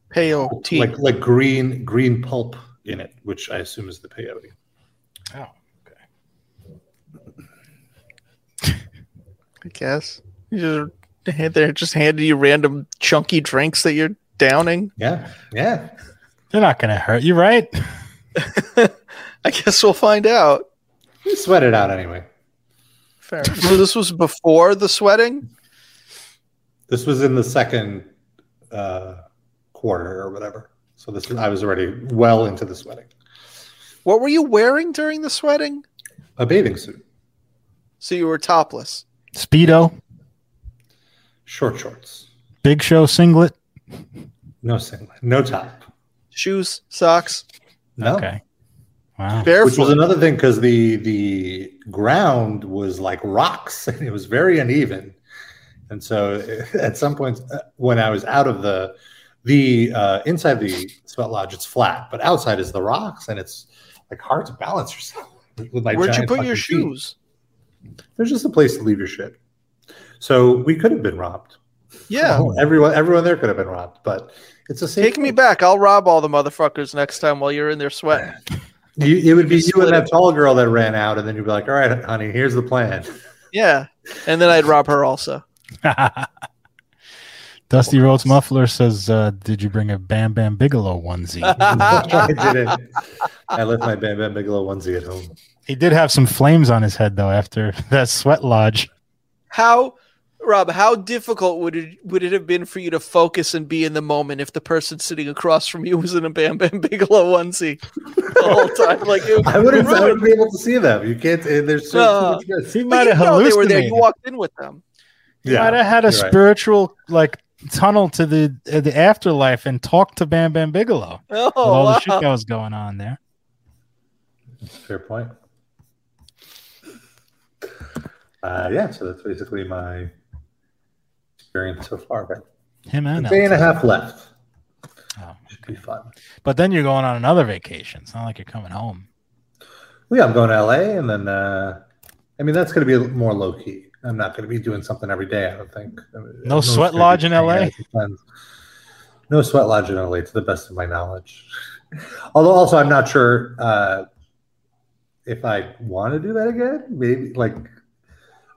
Pale tea. like like green green pulp in it, which I assume is the peyote. Oh, I guess. You just they're just handing you random chunky drinks that you're downing. Yeah, yeah. they're not gonna hurt you, right? I guess we'll find out. You sweat it out anyway. Fair. So this was before the sweating? This was in the second uh, quarter or whatever. So this I was already well into the sweating. What were you wearing during the sweating? A bathing suit, So you were topless. Speedo, short shorts, big show singlet. no singlet, no top. Shoes, socks, No. Okay. Wow. barefoot. which was another thing because the the ground was like rocks and it was very uneven and so at some point uh, when i was out of the the uh, inside the sweat lodge it's flat but outside is the rocks and it's like hard to balance yourself with my Where'd you put your shoes? feet. Shoes? There's just a place to leave your shit. So we could have been robbed. Yeah. Oh, everyone, everyone there could have been robbed, but it's a safe. Take me back. I'll rob all the motherfuckers next time while you're in there sweating. You, it would be you and that tall girl that ran out, and then you'd be like, "All right, honey, here's the plan." Yeah. And then I'd rob her also. Dusty Rhodes Muffler says, uh, "Did you bring a Bam Bam Bigelow onesie?" I didn't. I left my Bam Bam Bigelow onesie at home. He did have some flames on his head though after that sweat lodge. How Rob, how difficult would it would it have been for you to focus and be in the moment if the person sitting across from you was in a Bam Bam Bigelow onesie the whole time? Like it would I wouldn't. I wouldn't be able to see them. You can't. eh, There's so No. too much. He might you have know they were there. hallucinated. You walked in with them. He might have had a you're right. spiritual like tunnel to the uh, the afterlife and talked to Bam Bam Bigelow Oh, with all wow. the shit that was going on there. Fair point. Uh, yeah, so that's basically my experience so far. But Him a and day and a half left. Oh, Should be fun. But then you're going on another vacation. It's not like you're coming home. Well, yeah, I'm going to LA, and then uh, I mean that's going to be more low key. I'm not going to be doing something every day. I don't think. Mean, No sweat lodge in LA? out with friends. No sweat lodge in LA, to the best of my knowledge. Although, also, I'm not sure uh, if I want to do that again. Maybe like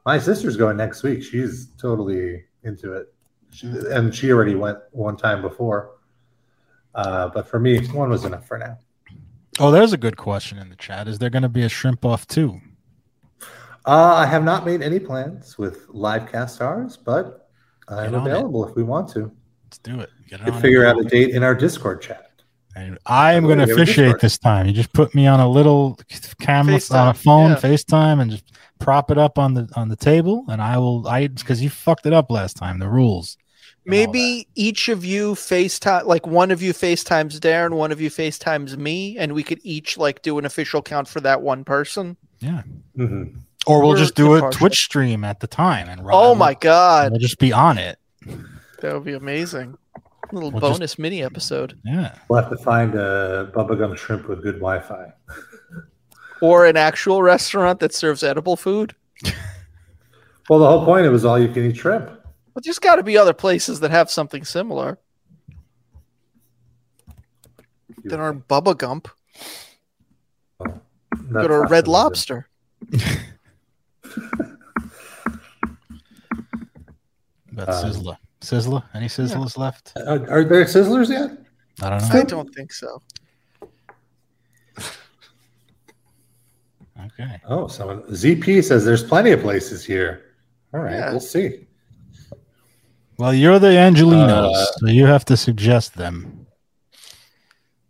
my sister's going next week. She's totally into it, she, and she already went one time before. Uh, but for me, one was enough for now. Oh, there's a good question in the chat. Is there going to be a shrimp off too? Uh, I have not made any plans with live cast stars, but I'm Get on it. available if we want to. Let's do it. Get We on could it. figure out a date in our Discord chat. And I am going to you have a officiate this time. You just put me on a little camera on a phone, yeah. FaceTime, and just prop it up on the on the table, and I will. I because you fucked it up last time. The rules. Maybe each of you FaceTime, like one of you FaceTimes Darren, one of you FaceTimes me, and we could each like do an official count for that one person. that. yeah. Mhm. Or we'll We're just do a impartial. Twitch stream at the time and run. Oh my god, We'll just be on it. that would be amazing! A little We'll just- bonus mini episode, Yeah. We'll have to find a Bubba Gump Shrimp with good Wi-Fi. or an actual restaurant that serves edible food. Well, the whole point it was all you can eat shrimp. But there's got to be other places that have something similar You that aren't Bubba Gump. think. Go to a Red Lobster. But Um, Sizzler. Sizzler? Any Sizzlers left? Are, are there sizzlers yet? I don't know. I don't think so. Okay. Oh, someone ZP says there's plenty of places here. All right, Yeah. we'll see. Well, you're the Angelenos, Uh, so you have to suggest them.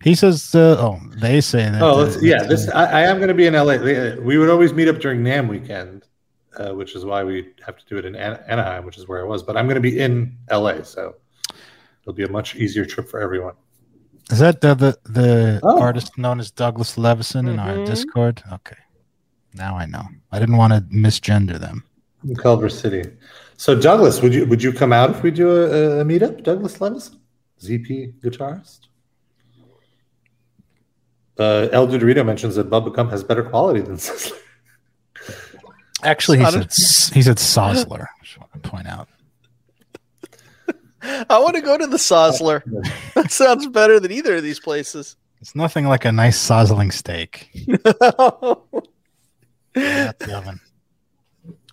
He says, uh, "Oh, they say that." Oh, uh, let's, yeah. This uh, I, I am going to be in LA. We would always meet up during NAMM weekend, uh, which is why we have to do it in An- Anaheim, which is where I was. But I'm going to be in LA, so it'll be a much easier trip for everyone. is that the the, the Oh. artist known as Douglas Levison in our Mhm. Discord? Okay, now I know. I didn't want to misgender them. in Culver City. So Douglas, would you would you come out if we do a, a meetup? Douglas Levison, ZP guitarist. Uh, El Dorito mentions that Bubba Gump has better quality than Sizzler. Actually, he Sounded- said he said Sosler. I just want to point out. I want to go to the Sosler. that sounds better than either of these places. It's nothing like a nice sizzling steak. Right out the oven.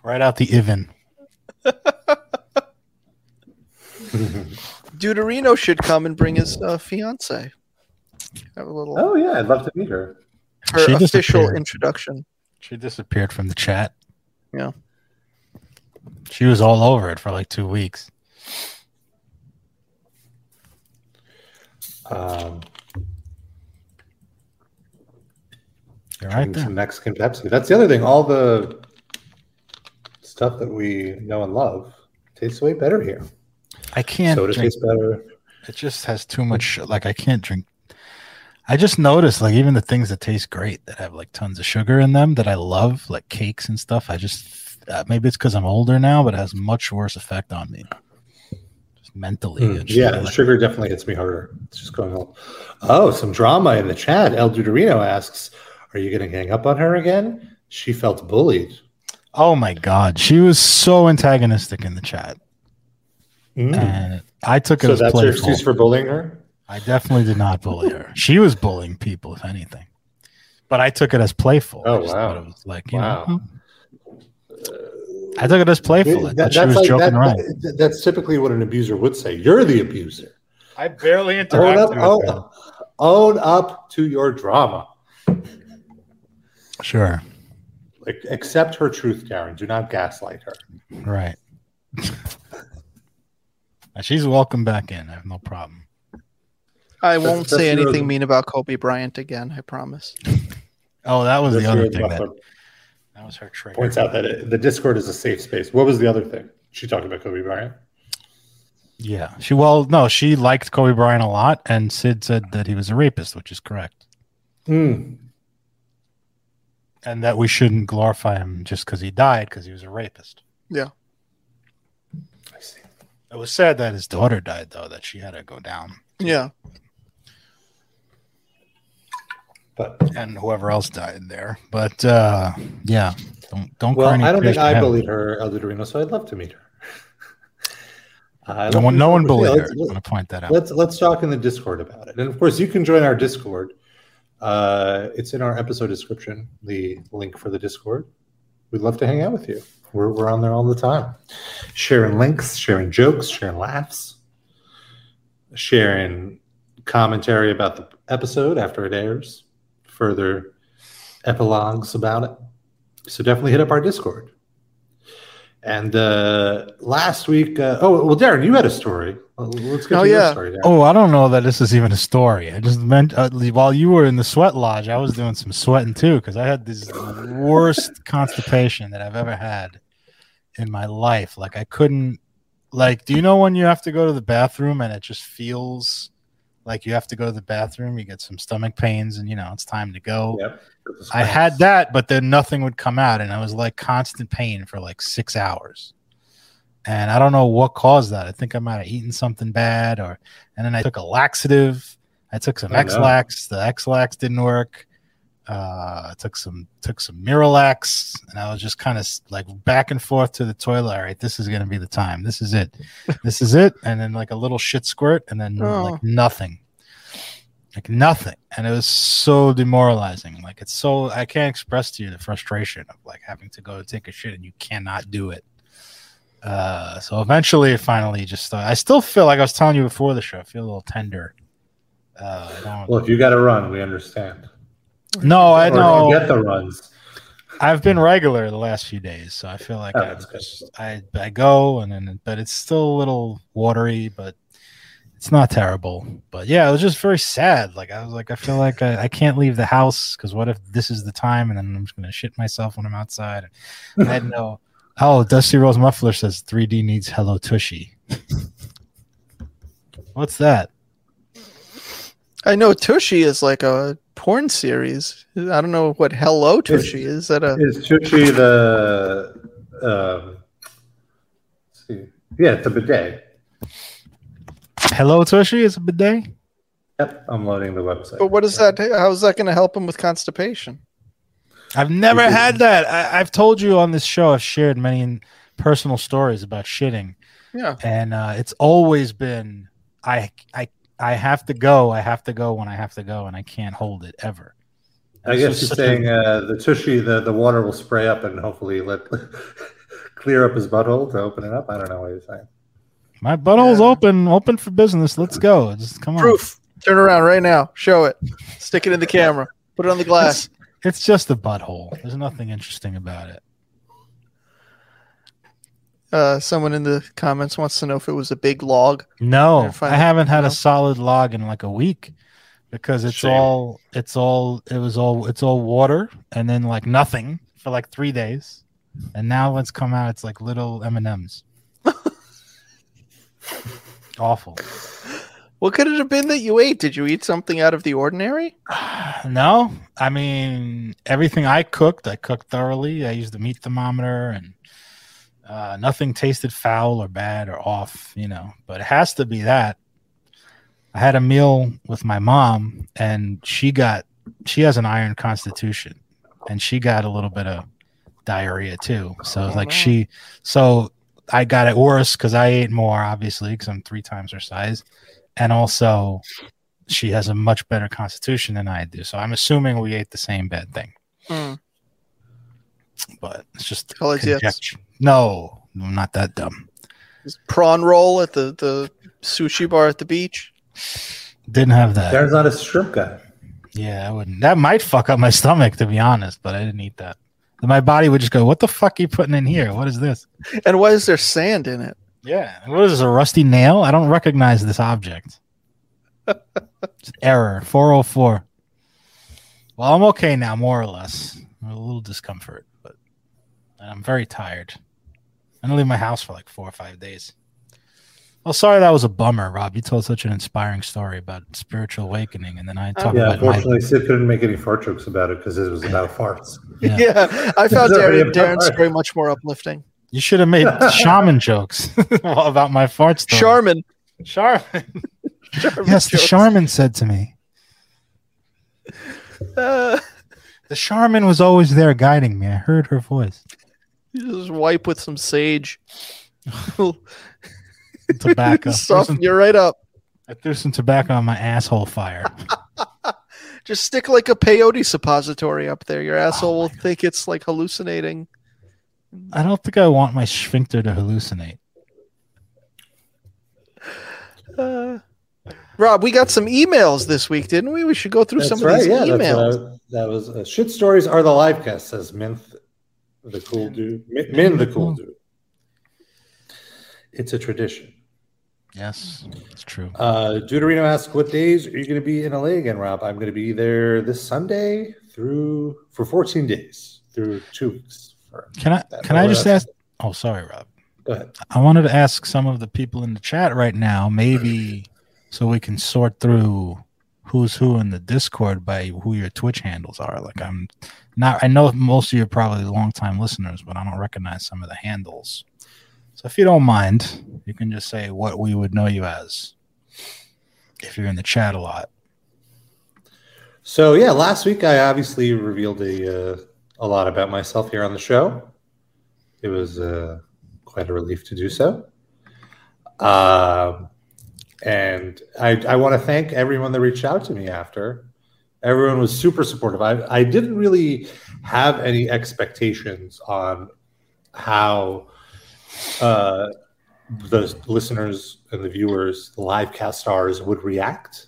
Right out the oven. Duderino should come and bring his uh, fiance. Have a little oh yeah, I'd love to meet her. her She official introduction. She disappeared from the chat. Yeah. She was all over it for like two weeks. Um, You're right there. some Mexican Pepsi. That's the other thing. All the stuff that we know and love tastes way better here. I can't Soda drink. tastes better. It just has too much. Like I can't drink. I just noticed, like even the things that taste great that have like tons of sugar in them that I love, like cakes and stuff. I just uh, maybe it's because I'm older now, but it has much worse effect on me, just mentally. Mm, just yeah, like- sugar definitely hits me harder. It's just going on. Oh, some drama in the chat. El Duderino asks, Are you going to gang up on her again? She felt bullied. Oh my god, she was so antagonistic in the chat, Mm. and I took it So as that's your playful. excuse for bullying her? I definitely did not bully her. She was bullying people, if anything. But I took it as playful. I Oh, just wow. It was like, you Wow. know, I took it as playful. I That- thought she was like- joking that- around. that- that's typically what an abuser would say. You're the abuser. I barely Own interacted up, with own, her. own up to your drama. Sure, Like, accept her truth, Karen. Do not gaslight her. right. She's welcome back in. I have no problem. I won't that's say anything mean about Kobe Bryant again. I promise. Oh, that was That's the other thing that, that was her trigger. points out that it, the Discord is a safe space. What was the other thing? She talked about Kobe Bryant. Yeah, she well, no, she liked Kobe Bryant a lot, and Sid said that he was a rapist, which is correct, Hmm. And that we shouldn't glorify him just because he died because he was a rapist. Yeah. I see. It was sad that his daughter died, though, that she had to go down, Yeah. But and whoever else died there. But uh, yeah, don't don't. well, cry any I don't think I him. bullied her, El Duderino, so I'd love to meet her. I No love one, no one her. bullied Yeah, her. let's- I want to point that out. Let's let's talk in the Discord about it. And of course, you can join our Discord. Uh, it's in our episode description. The link for the Discord. We'd love to hang out with you. We're we're on there all the time, sharing links, sharing jokes, sharing laughs, sharing commentary about the episode after it airs, further epilogues about it. So definitely hit up our Discord. And uh, last week, uh, oh well, Darren, you had a story. Let's get Oh, to your yeah. story. Darren. Oh, I don't know that this is even a story. I just meant uh, while you were in the sweat lodge, I was doing some sweating too because I had this worst constipation that I've ever had in my life. Like I couldn't, like, do you know when you have to go to the bathroom and it just feels like you have to go to the bathroom? You get some stomach pains and you know it's time to go. Yep. I had that, but then nothing would come out, and I was like constant pain for like six hours. And I don't know what caused that. I think I might have eaten something bad, or and then I took a laxative. I took some Oh. Ex-Lax. The Ex-Lax didn't work. Uh, I took some took some Miralax, and I was just kind of like back and forth to the toilet. All right, this is gonna be the time. This is it. this is it. And then like a little shit squirt, and then Oh. like nothing like nothing. And it was so demoralizing. Like it's so i can't express to you the frustration of like having to go to take a shit and you cannot do it. Uh so eventually it finally just uh, i still feel like i was telling you before the show i feel a little tender. Uh don't, if you got to run, we understand. no i Or if you know get the runs. i've been regular the last few days so i feel like Oh, I, just, I i go and then but it's still a little watery but it's not terrible but yeah it was just very sad like i was like i feel like i, I can't leave the house because what if this is the time and then i'm just gonna shit myself when i'm outside i had no oh dusty rose muffler says 3d needs hello tushy what's that I know Tushy is like a porn series. I don't know what Hello Tushy is. Is that a Is Tucci the? Um, let's see. Yeah, it's a bidet. Hello tushy is a bidet Yep, I'm loading the website. but what is that? How is that going to help him with constipation? I've never had that. I, I've told you on this show. I've shared many personal stories about shitting, Yeah. and uh, it's always been I I I have to go. I have to go when I have to go, and I can't hold it ever. I It's guess just he's such a- saying uh, the tushy, the, the water will spray up and hopefully let clear up his butthole to open it up. I don't know what he's saying. My butthole's Yeah. open, open for business. Let's go. Just come on. Proof. Turn around right now. Show it. Stick it in the camera. Put it on the glass. It's just a butthole. There's nothing interesting about it. Uh, someone in the comments wants to know if it was a big log. No, I haven't had a solid log in like a week because it's Shame. all it's all it was all it's all water and then like nothing for like three days, and now let's come out. It's like little M and M's. Awful. What could it have been that you ate? Did you eat something out of the ordinary? No, I mean everything I cooked, I cooked thoroughly. I used the meat thermometer, and uh, nothing tasted foul or bad or off. You know, but it has to be that. I had a meal with my mom, and she got she has an iron constitution, and she got a little bit of diarrhea too. So Oh, like she, so I got it worse because I ate more, obviously, because I'm three times her size, and also she has a much better constitution than I do. So I'm assuming we ate the same bad thing, Mm. but it's just conjecture. No, I'm not that dumb. This prawn roll at the, the sushi bar at the beach. Didn't have that. There's not a shrimp guy. Yeah, I wouldn't. That might fuck up my stomach, to be honest, but I didn't eat that. My body would just go, "What the fuck are you putting in here? What is this?" And why is there sand in it? Yeah, what is this? A rusty nail? I don't recognize this object. Error four hundred four. Well, I'm okay now, more or less. A little discomfort, but I'm very tired. I'm gonna leave my house for like four or five days. Well, sorry that was a bummer, Rob. You told such an inspiring story about spiritual awakening, and then I talked Yeah, about my unfortunately, Sid couldn't make any fart jokes about it because it was about farts. Yeah. Yeah, I found It's already Darren, Darren's part. story much more uplifting. You should have made shaman jokes about my fart story. Charmin. Charmin. Charmin Yes, the jokes. shaman said to me. Uh, The shaman was always there guiding me. I heard her voice. you just wipe with some sage. Tobacco. Soften you right up. I threw some tobacco on my asshole fire. Just stick like a peyote suppository up there. Your asshole Oh will think it's like hallucinating. I don't think I want my sphincter to hallucinate. Uh, Rob, we got some emails this week, didn't we? We should go through That's some right. of these Yeah, emails. what I- that was uh, shit stories are the live cast says Minth, the cool dude. Min, Min the cool dude. It's a tradition. Yes, it's true. Uh, Duderino asks, "What days are you going to be in LA again, Rob?" I'm going to be there this Sunday through for 14 days through two weeks. Can I can I just ask? Oh, sorry, Rob. Go ahead. I wanted to ask some of the people in the chat right now, maybe so we can sort through who's who in the Discord by who your Twitch handles are. Like I'm not I know most of you are probably longtime listeners, but I don't recognize some of the handles. So if you don't mind, you can just say what we would know you as if you're in the chat a lot. So yeah, last week I obviously revealed a uh, a lot about myself here on the show. It was uh, quite a relief to do so. Um, and I, I want to thank everyone that reached out to me after. Everyone was super supportive. I, I didn't really have any expectations on how uh, the listeners and the viewers, the live cast stars, would react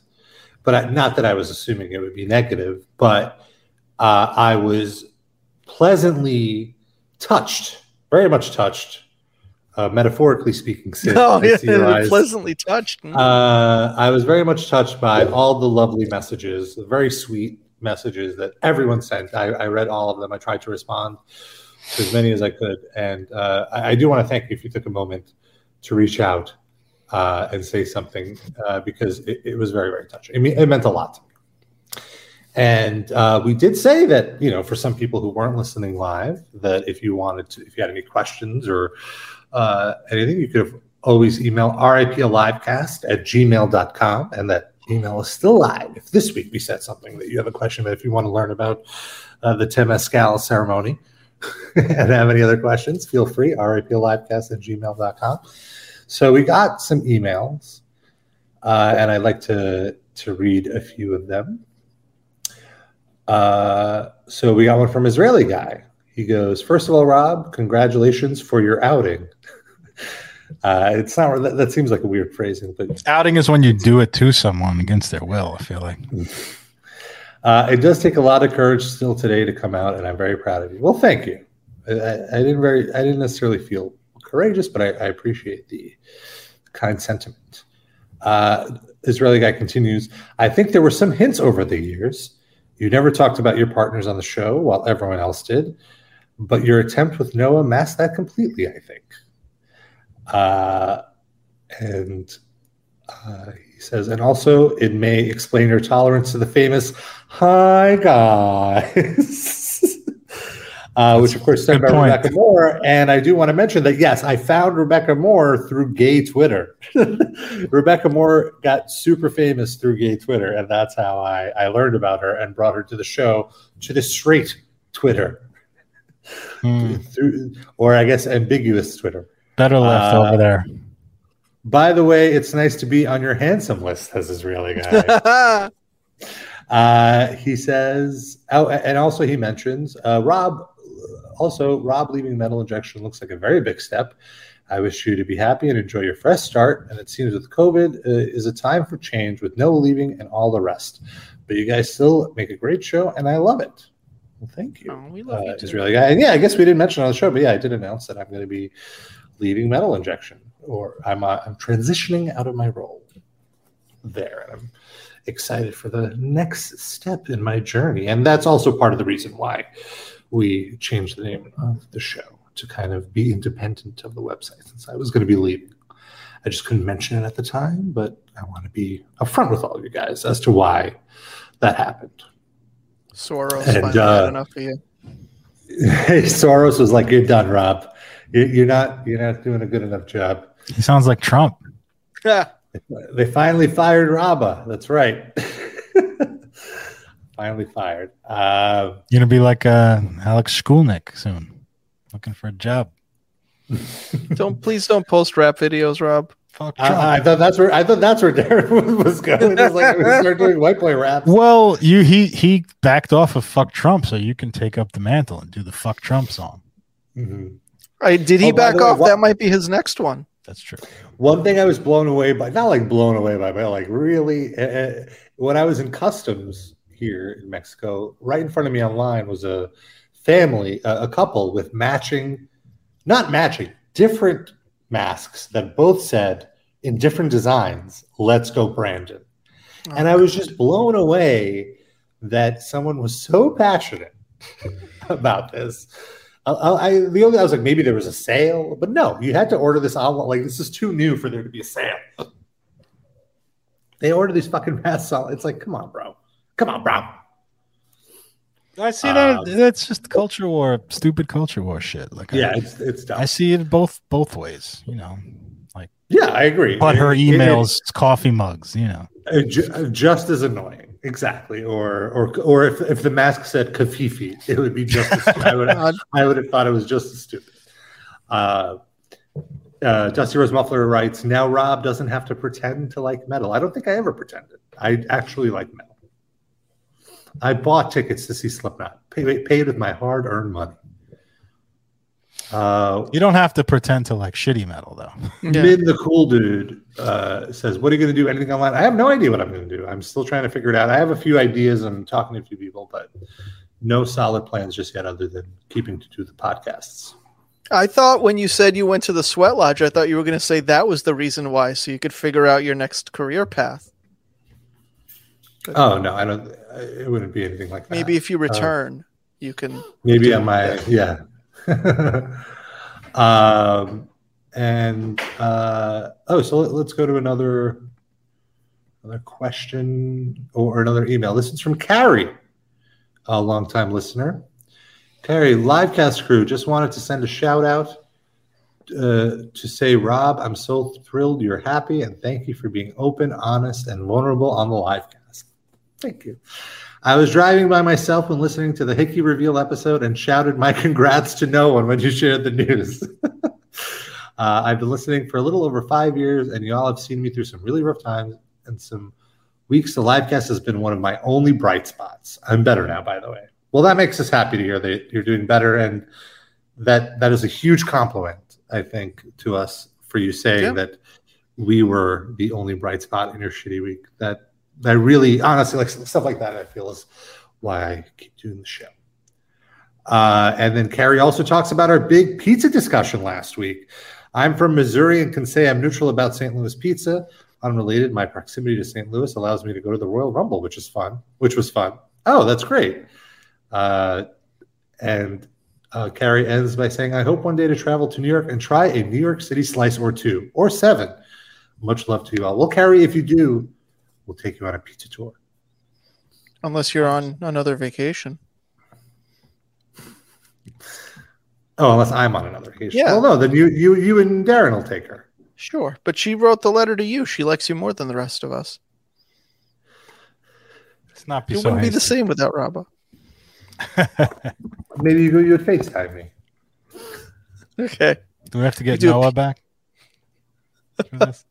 but I, not that I was assuming it would be negative, but uh, I was pleasantly touched, very much touched, uh, metaphorically speaking. Sid, Oh, yeah, see your eyes. pleasantly touched. Mm. Uh, I was very much touched by all the lovely messages, the very sweet messages that everyone sent. I, I read all of them. I tried to respond to as many as I could, and uh, I, I do want to thank you if you took a moment to reach out uh, and say something uh, because it, it was very, very touching. I mean, it meant a lot to me. And uh, we did say that, you know, for some people who weren't listening live, that if you wanted to, if you had any questions or uh, anything, you could have always email riplivecast at gmail.com. And that email is still live. If this week we said something that you have a question about, if you want to learn about uh, the Temazcal ceremony and have any other questions, feel free, riplivecast at gmail.com. So we got some emails, uh, and I'd like to to read a few of them. Uh, so we got one from Israeli guy. He goes, first of all, Rob, congratulations for your outing. uh, it's not that, that seems like a weird phrasing, but Outing is when you do it to someone against their will, I feel like. uh, it does take a lot of courage still today to come out, and I'm very proud of you. Well, thank you. I, I, didn't very, I didn't necessarily feel courageous, but I, I appreciate the kind sentiment. Uh, Israeli guy continues. I think there were some hints over the years. You never talked about your partners on the show while everyone else did, but your attempt with Noah masked that completely. I think. Uh, and uh, he says, and also it may explain your tolerance to the famous "Hi guys." uh, which of course sent by point. Rebecca More. And I do want to mention that yes, I found Rebecca More through gay Twitter. Rebecca More got super famous through gay Twitter, and that's how I, I learned about her and brought her to the show to the straight Twitter, Hmm, through, or I guess ambiguous Twitter. better left Uh, over there. By the way, it's nice to be on your handsome list, says Israeli guy. Uh, he says, oh, and also he mentions uh, Rob. Also, Rob leaving metal injection looks like a very big step. I wish you to be happy and enjoy your fresh start. And it seems with COVID uh, is a time for change with no leaving and all the rest. But you guys still make a great show, and I love it. Well, thank you, Oh, we love you uh, too. Israeli guy. And yeah, I guess we didn't mention on the show, but yeah, I did announce that I'm going to be leaving metal injection, or I'm uh, I'm transitioning out of my role there, and I'm excited for the next step in my journey. And that's also part of the reason why we changed the name of the show to kind of be independent of the website, since I was going to be leaving. I just couldn't mention it at the time, but I want to be upfront with all of you guys as to why that happened. Soros And, uh, enough of you. Soros was like, "You're done, Rob. You're not. You're not doing a good enough job." He sounds like Trump. Yeah. They finally fired Rabba. That's right. finally fired. Uh, You're gonna be like uh, Alex Skolnick soon, looking for a job. Don't please don't post rap videos, Rob. Fuck Trump. I, I thought that's where I thought that's where Darren was going. It was like we started doing white boy rap. well, you he he backed off of fuck Trump, so you can take up the mantle and do the fuck Trump song. Mhm. I, did he Oh, back the way, off? what- That might be his next one. That's true. One thing I was blown away by, not like blown away by, but like really, uh, when I was in customs here in Mexico, right in front of me online was a family, a, a couple with matching, not matching, different masks that both said in different designs, let's go, Brandon. And I was just blown away that someone was so passionate about this. I, I, the only I was like maybe there was a sale, but no, you had to order this online. Like this is too new for there to be a sale. They order these fucking masks. on- It's like, come on, bro, come on, bro. I see Um, that. That's just culture war, stupid culture war shit. Like, Yeah, I, it's it's dumb. I see it both both ways. You know, like yeah, I agree. but her It- it- emails, coffee mugs. You know, ju- just as annoying, exactly. Or or or if, if the mask said covfefe, it would be just. As, I would God. I would have thought it was just as stupid. Uh, uh, Dusty Rose Muffler writes, "Now Rob doesn't have to pretend to like metal. I don't think I ever pretended. I actually like metal. I bought tickets to see Slipknot, paid, paid with my hard-earned money. Uh, you don't have to pretend to like shitty metal though. Yeah. Min the cool dude uh, says, "What are you going to do? Anything online?" I have no idea what I'm going to do. I'm still trying to figure it out. I have a few ideas. I'm talking to a few people, but no solid plans just yet, other than keeping to do the podcasts. I thought when you said you went to the sweat lodge, I thought you were going to say that was the reason why, so you could figure out your next career path. Oh no, I don't. It wouldn't be anything like that. Maybe if you return, you can. maybe on my yeah. um, and uh, oh, so let, us go to another another question or another email. This is from Carrie, a longtime listener. Carrie, livecast crew, just wanted to send a shout out uh, to say, Rob, I'm so thrilled you're happy, and thank you for being open, honest, and vulnerable on the livecast. Thank you. I was driving by myself when listening to the Hickey Reveal episode and shouted my congrats to no one when you shared the news. uh, I've been listening for a little over five years, and y'all have seen me through some really rough times and some weeks. The livecast has been one of my only bright spots. I'm better now, by the way. Well, that makes us happy to hear that you're doing better, and that that is a huge compliment, I think, to us for you saying Yeah. that we were the only bright spot in your shitty week. That that really, honestly, like stuff like that, I feel is why I keep doing the show. Uh, and then Carrie also talks about our big pizza discussion last week. I'm from Missouri and can say I'm neutral about St. Louis pizza. Unrelated, my proximity to St. Louis allows me to go to the Royal Rumble, which is fun. Which was fun. Oh, that's great. Uh, and uh, Carrie ends by saying, "I hope one day to travel to New York and try a New York City slice or two or seven. Much love to you all. Well, Carrie, if you do, we'll take you on a pizza tour. Unless you're on another vacation. Oh, unless I'm on another vacation. Yeah. Well, no, then you you you and Darren will take her. Sure, but she wrote the letter to you. She likes you more than the rest of us. Let's not be It so wouldn't be the same without Rabba. Maybe you you would FaceTime me. Okay. Do we have to get We do- Noah back? for this?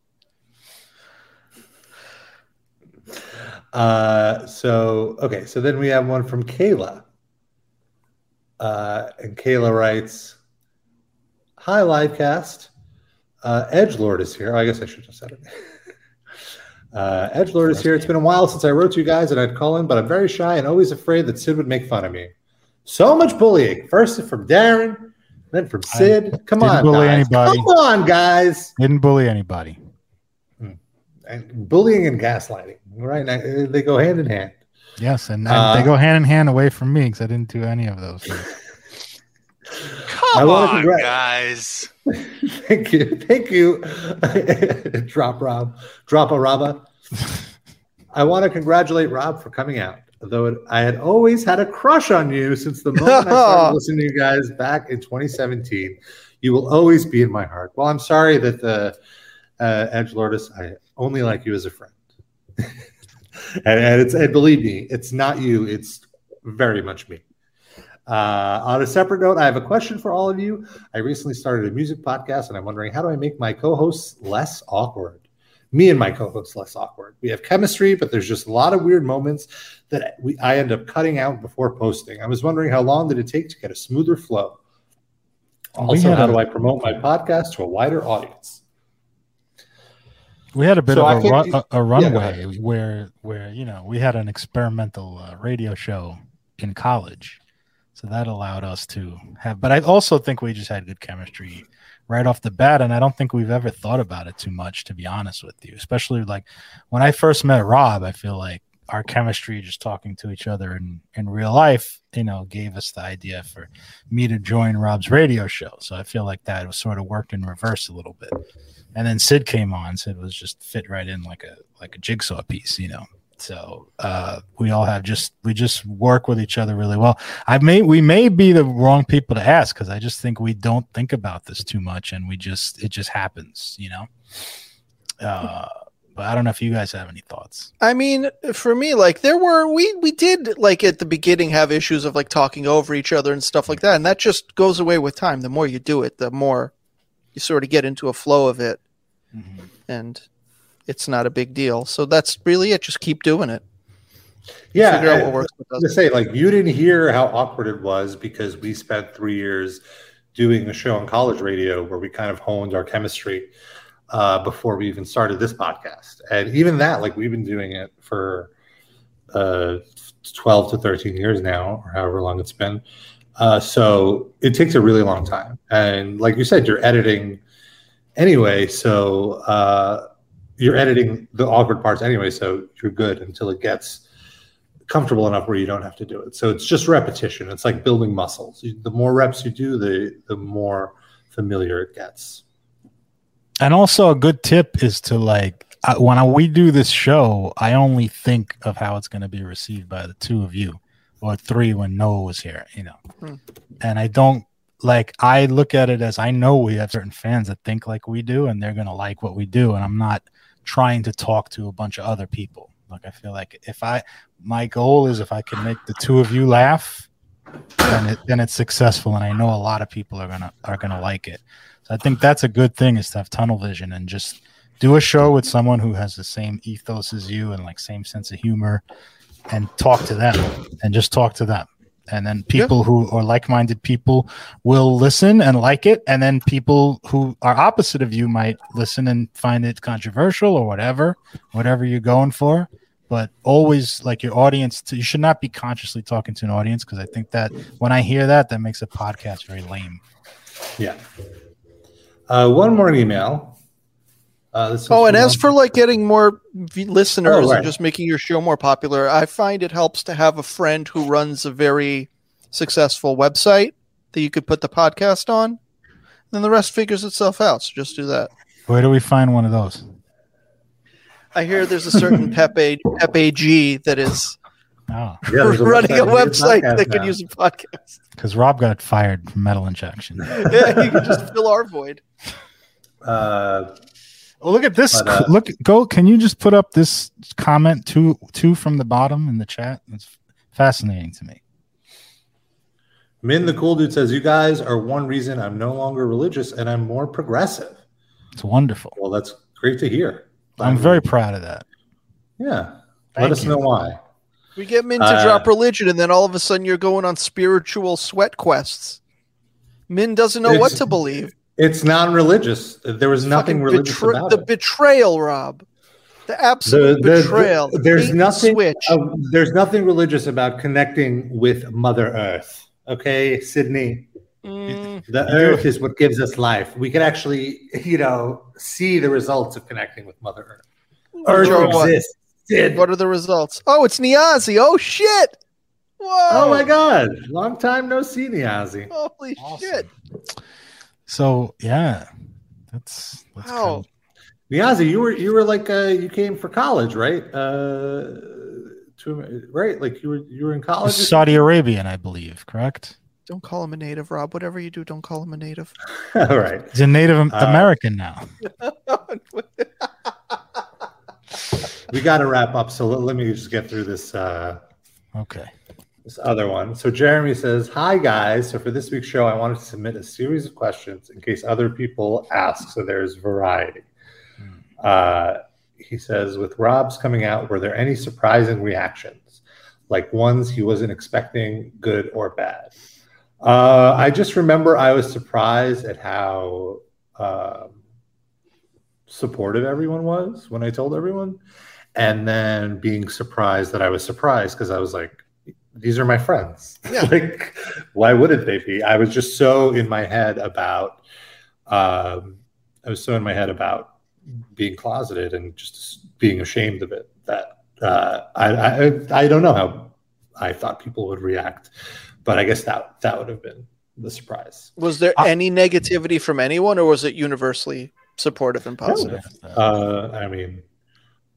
Uh, so okay, so then we have one from Kayla. Uh, and Kayla writes, "Hi, livecast. Uh, Edge Lord is here. Oh, I guess I should have said it. uh, Edge Lord is here. It's been a while since I wrote to you guys, and I'd call in, but I'm very shy and always afraid that Sid would make fun of me. So much bullying. First from Darren, then from Sid. Come didn't on, bully guys. anybody. Come on, guys. Didn't bully anybody. And bullying and gaslighting, right? Now, They go hand in hand. Yes, and, and Uh, they go hand in hand away from me because I didn't do any of those. Come on, congrat- guys. Thank you. Thank you. Drop Rob. Drop a Robba. I want to congratulate Rob for coming out. Though it, I had always had a crush on you since the moment I started listening to you guys back in 2017. You will always be in my heart. Well, I'm sorry that the uh, Edge Lordis, I only like you as a friend. and, and it's and believe me, it's not you. It's very much me. Uh, on a separate note, I have a question for all of you. I recently started a music podcast, and I'm wondering how do I make my co-hosts less awkward? Me and my co-hosts less awkward. We have chemistry, but there's just a lot of weird moments that we I end up cutting out before posting. I was wondering how long did it take to get a smoother flow? Also, how do I promote my podcast to a wider audience? We had a bit So of a, run, a, a runway ahead. where where you know we had an experimental uh, radio show in college, so that allowed us to have. But I also think we just had good chemistry right off the bat, and I don't think we've ever thought about it too much, to be honest with you. Especially like when I first met Rob, I feel like our chemistry, just talking to each other in in real life, you know, gave us the idea for me to join Rob's radio show. So I feel like that was sort of worked in reverse a little bit and then Sid came on. Sid was just fit right in like a like a jigsaw piece, you know. So uh, we all have just we just work with each other really well. I may we may be the wrong people to ask because I just think we don't think about this too much, and we just it just happens, you know. Uh, but I don't know if you guys have any thoughts. I mean, for me, like there were we we did like at the beginning have issues of like talking over each other and stuff like that, and that just goes away with time. The more you do it, the more you sort of get into a flow of it, mm-hmm. and it's not a big deal. So that's really it. Just keep doing it. Yeah, figure out what works. What to doesn't. say like you didn't hear how awkward it was because we spent three years doing a show on college radio where we kind of honed our chemistry uh, before we even started this podcast and even that like we've been doing it for uh, 12 to 13 years now or however long it's been uh, so it takes a really long time and like you said you're editing anyway so uh, you're editing the awkward parts anyway so you're good until it gets comfortable enough where you don't have to do it. So it's just repetition. It's like building muscles. The more reps you do, the the more familiar it gets. And also a good tip is to like I, when I, we do this show, I only think of how it's going to be received by the two of you, or three when Noah was here. You know, Hmm. and I don't like I look at it as I know we have certain fans that think like we do, and they're going to like what we do, and I'm not trying to talk to a bunch of other people. Like I feel like if I my goal is if I can make the two of you laugh, then it, then it's successful, and I know a lot of people are gonna are gonna like it. So I think that's a good thing is to have tunnel vision and just do a show with someone who has the same ethos as you and like same sense of humor and talk to them and just talk to them. And then people who are like-minded people will listen and like it. And then people who are opposite of you might listen and find it controversial or whatever, whatever you're going for. But always like your audience, you should not be consciously talking to an audience because I think that when I hear that, that makes a podcast very lame. Yeah. Uh, one more email. Uh, Oh, and as for like getting more v- listeners Oh, right. and just making your show more popular, I find it helps to have a friend who runs a very successful website that you could put the podcast on. Then the rest figures itself out. So just do that. Where do we find one of those? I hear there's a certain Pepe Pepe G that is Oh, Yeah, there's running a website podcast that could now. use a podcast. because Rob got fired from metal injection. Yeah, you could just fill our void. Uh, Oh, look at this! But, uh, look, go. Can you just put up this comment two two from the bottom in the chat? It's fascinating to me. Min the cool dude says, "You guys are one reason I'm no longer religious and I'm more progressive." It's wonderful. Well, that's great to hear. I'm very proud of that. yeah. Let us you. know why. We get Min to Uh, drop religion, and then all of a sudden you're going on spiritual sweat quests. Min doesn't know what to believe. It's non-religious. There was nothing Fucking religious betra- about the it. betrayal, Rob. The absolute The- the- betrayal. the- there's Bait nothing. Switch. uh, there's nothing religious about connecting with Mother Earth. Okay, Sydney. Mm, The Earth is what gives us life. We can actually, you know, see the results of connecting with Mother Earth. Earth Joe, exists. Sid. what are the results? Oh, it's Niazi. Oh shit! Whoa! Oh my God! Long time no see, Niazi. Holy Awesome. shit! So yeah, that's that's Wow. cool. Niazi, you were you were like uh, you came for college, right? Uh, to right, like you were you were in college. or Saudi Arabian, I believe. Correct. Don't call him a native, Rob. Whatever you do, don't call him a native. All right. He's a Native Am- Uh, American now. We got to wrap up, so let, let me just get through this. Uh, Okay. this other one. So Jeremy says, "Hi guys. So for this week's show, I wanted to submit a series of questions in case other people ask, so there's variety." Uh, he says, "With Rob's coming out, were there any surprising reactions, like ones he wasn't expecting, good or bad?" Uh, I just remember I was surprised at how um, supportive everyone was when I told everyone, and then being surprised that I was surprised because I was like, these are my friends. Yeah. like, why wouldn't they be? I was just so in my head about, um, I was so in my head about being closeted and just being ashamed of it that uh, I, I I don't know how I thought people would react, but I guess that that would have been the surprise. Was there I- any negativity from anyone, or was it universally supportive and positive? Uh, I mean,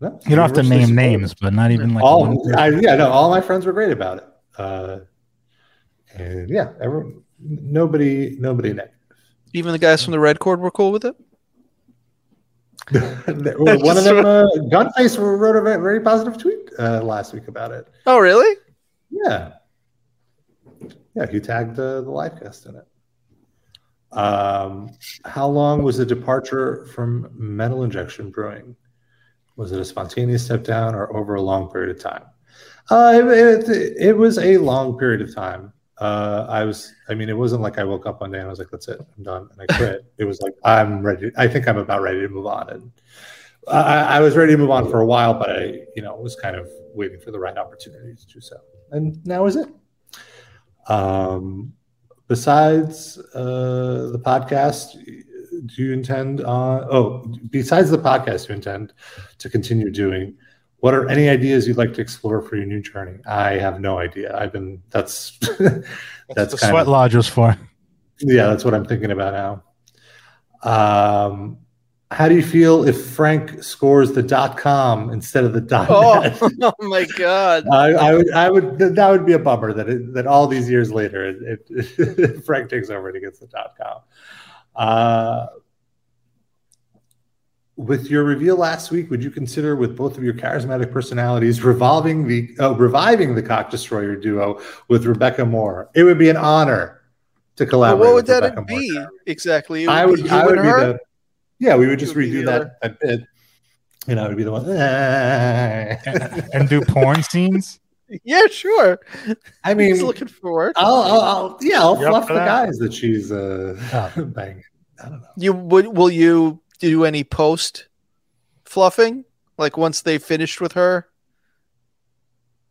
no, you don't have to name names, but not even like all I, yeah no all my friends were great about it. Uh and yeah everyone nobody nobody negative Even the guys from the Red Cord were cool with it. one of them uh, gunface wrote a very, very positive tweet uh, last week about it. Oh, really? yeah. Yeah he tagged uh, the live cast in it. Um how long was the departure from metal injection brewing was it a spontaneous step down or over a long period of time? Uh it, it, it was a long period of time. Uh i was i mean it wasn't like i woke up one day and i was like that's it i'm done and i quit. It was like i'm ready i think i'm about ready to move on and I, I was ready to move on for a while but i you know was kind of waiting for the right opportunity to do so. And now is it. Um besides uh the podcast do you intend on oh besides the podcast you intend to continue doing what are any ideas you'd like to explore for your new journey i have no idea i've been that's That's, that's the sweat of lodge was for. yeah that's what i'm thinking about now um how do you feel if frank scores the dot com instead of the dot net? Oh, oh my god! I, I would, I would, that would be a bummer that it, that all these years later, it, it, Frank takes over and he gets the dot com. Uh, with your reveal last week, would you consider, with both of your charismatic personalities, revolving the uh, reviving the Cock Destroyer duo with Rebecca More? It would be an honor to Well, collaborate. what would with that Rebecca be More. exactly? It I would, you I would be her? the, yeah, we would just would redo that, that bit. You know, it would be the one. and, and do porn scenes. Yeah, sure. I mean, He's looking for work. I'll, I'll, I'll yeah, I'll You up fluff the that? guys that she's uh, Oh. banging. I don't know. You would? Will you do any post fluffing? Like once they finished with her?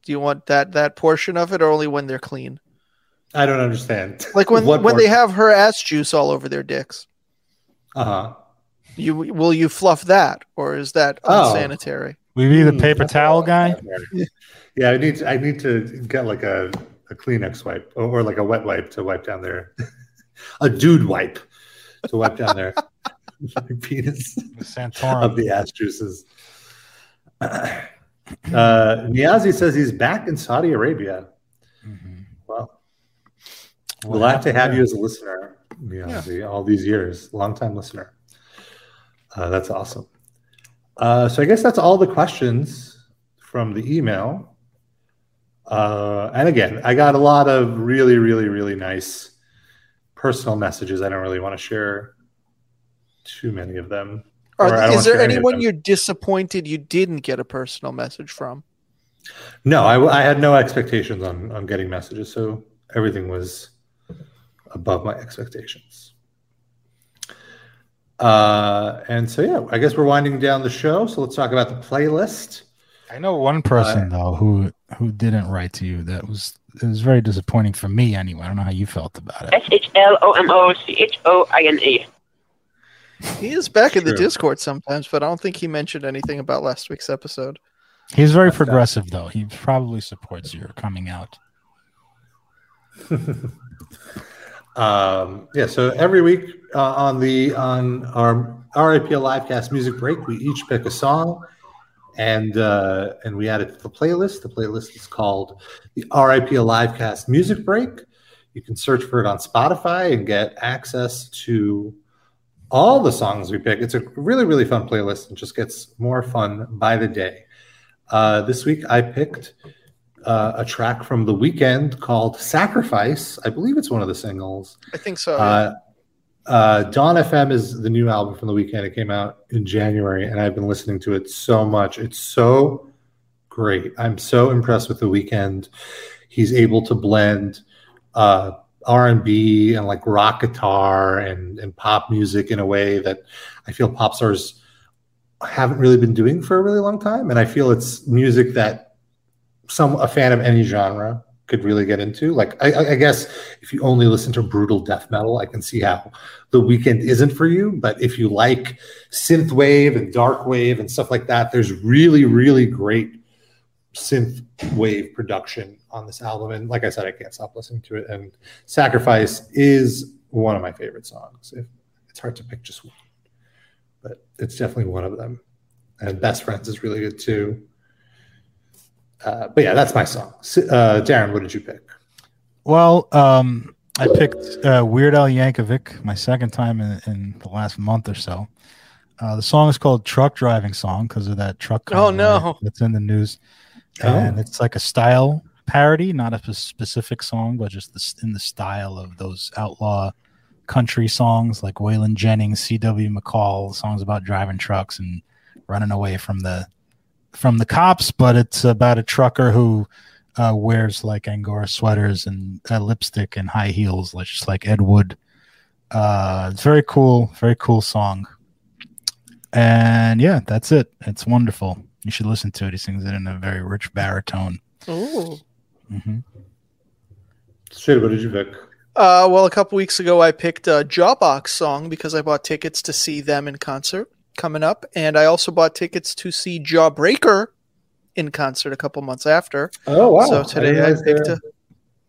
Do you want that that portion of it, or only when they're clean? I don't understand. Like when What when they have her ass juice all over their dicks. Uh huh. You will you fluff that, or is that Oh. unsanitary? We be the Hmm, paper that's towel guy. Yeah, I need to, I need to get like a, a Kleenex wipe or, or like a wet wipe to wipe down there, a dude wipe to wipe down their penis The of the ass juices. Uh, Niazi says he's back in Saudi Arabia. Mhm. Well, What glad to happened have there? you as a listener, Niazi, all these years. Long time listener. Uh, that's awesome. Uh, so I guess that's all the questions from the email. Uh, and again, I got a lot of really, really, really nice personal messages. I don't really want to share too many of them. Are, Or I don't is there any anyone you're disappointed you didn't get a personal message from? No, I, I had no expectations on on getting messages, so everything was above my expectations. Uh, and so yeah, I guess we're winding down the show. So let's talk about the playlist. I know one person though who who didn't write to you. That was it was very disappointing for me anyway. I don't know how you felt about it. S H L O M O C H O I N E. He is back in the Discord sometimes, but I don't think he mentioned anything about last week's episode. He's very progressive though. He probably supports your coming out. Um, yeah, so every week uh, on the on our RIPL Livecast music break, we each pick a song and uh, and we add it to the playlist. The playlist is called the RIPL Livecast music break. You can search for it on Spotify and get access to all the songs we pick. It's a really really fun playlist and just gets more fun by the day. Uh, this week I picked uh, a track from the Weeknd called Sacrifice. I believe it's one of the singles. I think so. Uh, uh, Dawn FM is the new album from the Weeknd. It came out in January, and I've been listening to it so much. It's so great. I'm so impressed with the Weeknd. He's able to blend uh, R&B and like rock guitar and, and pop music in a way that I feel pop stars haven't really been doing for a really long time. And I feel it's music that some a fan of any genre could really get into. Like I- I, guess if you only listen to brutal death metal, I can see how the Weeknd isn't for you. But if you like synth wave and dark wave and stuff like that, there's really, really great synth wave production on this album. And like I said, I can't stop listening to it. And Sacrifice is one of my favorite songs. It's hard to pick just one, but it's definitely one of them. And Best Friends is really good too. Uh, but yeah, that's my song. Uh, Darren, what did you pick? Well, um, I picked uh, Weird Al Yankovic, my second time in, in the last month or so. Uh, the song is called "Truck Driving Song" because of that truck. Oh, no. that's in the news, Oh. and it's like a style parody, not a specific song, but just the, in the style of those outlaw country songs like Waylon Jennings, C.W. McCall, songs about driving trucks and running away from the from the cops. But it's about a trucker who uh, wears like Angora sweaters and uh, lipstick and high heels, like just like Ed Wood. Uh, it's very cool, very cool song. And yeah, that's it. It's wonderful. You should listen to it. He sings it in a very rich baritone. Ooh. hmm Shit, what did you pick? Uh, well, a couple weeks ago, I picked a Jawbox song because I bought tickets to see them in concert coming up, and I also bought tickets to see Jawbreaker in concert a couple months after. Oh wow! so today I, realize picked. A,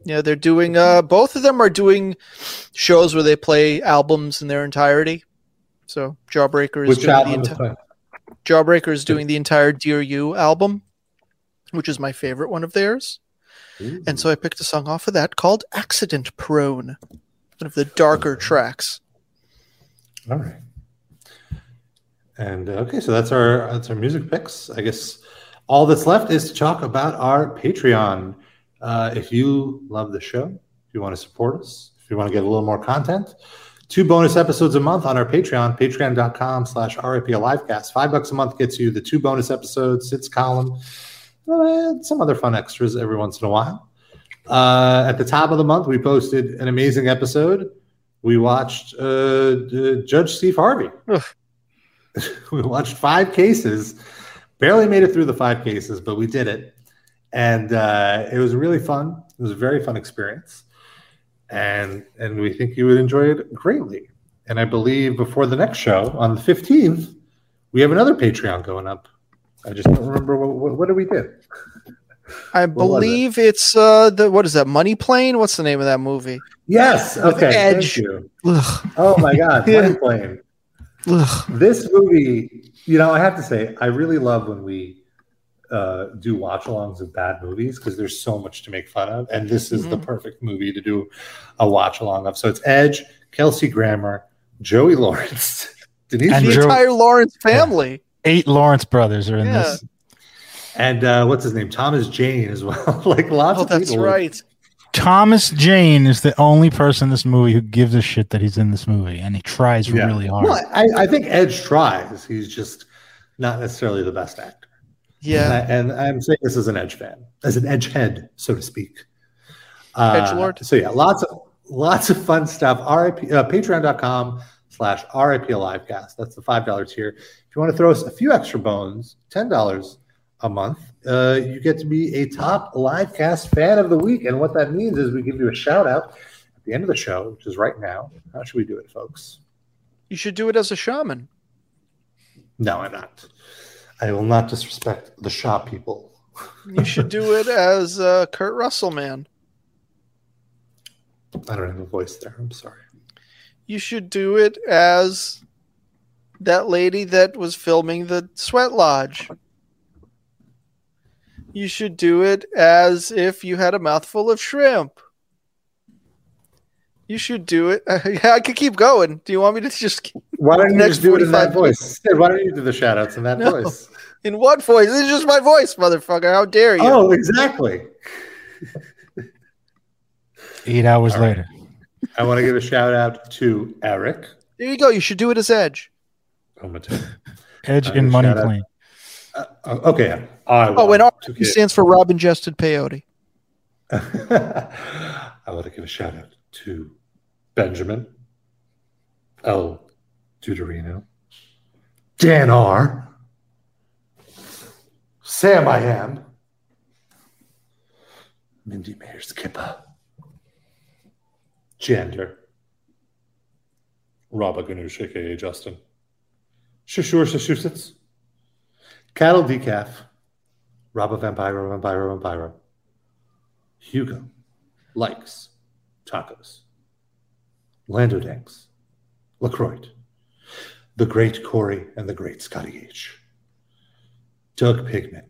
yeah, they're doing. Uh, both of them are doing shows where they play albums in their entirety. So Jawbreaker is which doing the entire. Jawbreaker is doing the entire Dear You album, which is my favorite one of theirs. And so I picked a song off of that called Accident Prone, one of the darker tracks. All right. And uh, okay, so that's our that's our music picks. I guess all that's left is to talk about our Patreon. Uh, if you love the show, if you want to support us, if you want to get a little more content, two bonus episodes a month on our Patreon, patreon.com slash RIP Livecast. Five bucks a month gets you the two bonus episodes, Sid's column, uh, some other fun extras every once in a while. Uh, at the top of the month, we posted an amazing episode. We watched uh, Judge Steve Harvey. We watched five cases, barely made it through the five cases, but we did it. And uh, it was really fun. It was a very fun experience. And, and we think you would enjoy it greatly. And I believe before the next show on the 15th, we have another Patreon going up. I just don't remember what, what, what did we do? I was it? believe it's uh the what is that Money Plane? What's the name of that movie? Yes. Okay. Edge. Oh my God. Money Plane. Ugh. This movie, you know, I have to say, I really love when we uh, do watch alongs of bad movies because there's so much to make fun of. And this is the Mhm. perfect movie to do a watch along of. So it's Edge, Kelsey Grammer, Joey Lawrence, Denise And the Joe- entire Lawrence family. Eight Lawrence brothers are in Yeah. this. and uh, what's his name? Thomas Jane as well. like lots Oh, of that's people. right. Thomas Jane is the only person in this movie who gives a shit that he's in this movie, and he tries Yeah. really hard. Well, I, I think Edge tries. He's just not necessarily the best actor. Yeah. And, I, and I'm saying this as an Edge fan, as an Edge head, so to speak. Uh, Edgelord. So yeah, lots of lots of fun stuff. RIP, uh, Patreon.com slash RIP Livecast. That's the five dollar tier. If you want to throw us a few extra bones, ten dollars a month, uh, you get to be a top livecast fan of the week. And what that means is we give you a shout out at the end of the show, which is right now. How should we do it, folks? You should do it as a shaman. No, I'm not. I will not disrespect the shop people. You should do it as uh, Kurt Russell, man. I don't have a voice there. I'm sorry. You should do it as that lady that was filming the Sweat Lodge. You should do it as if you had a mouthful of shrimp. You should do it. Yeah, I could keep going. Do you want me to just Why don't you Next just do it in that voice? Sid, why don't you do the shout outs in that No. voice? in what voice? This is just my voice, motherfucker. How dare you? Oh, exactly. Eight hours All right. later. I want to give a shout out to Eric. There you go. You should do it as Edge. Oh, my God. Edge Uh, and Money. Plane. Uh, okay. I Oh, and want R to stands for Rob Ingested Peyote. I want to give a shout out to Benjamin L. Duderino, Dan R. Sam I am, Mindy Mayers Kippa, Gender, Rabba Ganoush, aka Justin, Shishur Massachusetts, Cattle Decaf, Rabba Vampiro, Vampiro, Vampiro, Hugo, Likes, Tacos, Lando Danks, LaCroix, The Great Corey and the Great Scotty H, Doug Pigman,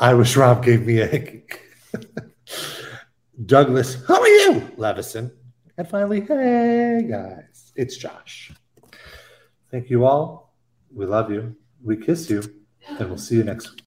I wish Rob gave me a hickey. Douglas, how are you? Levison. And finally, hey guys, it's Josh. Thank you all. We love you. We kiss you. And we'll see you next week.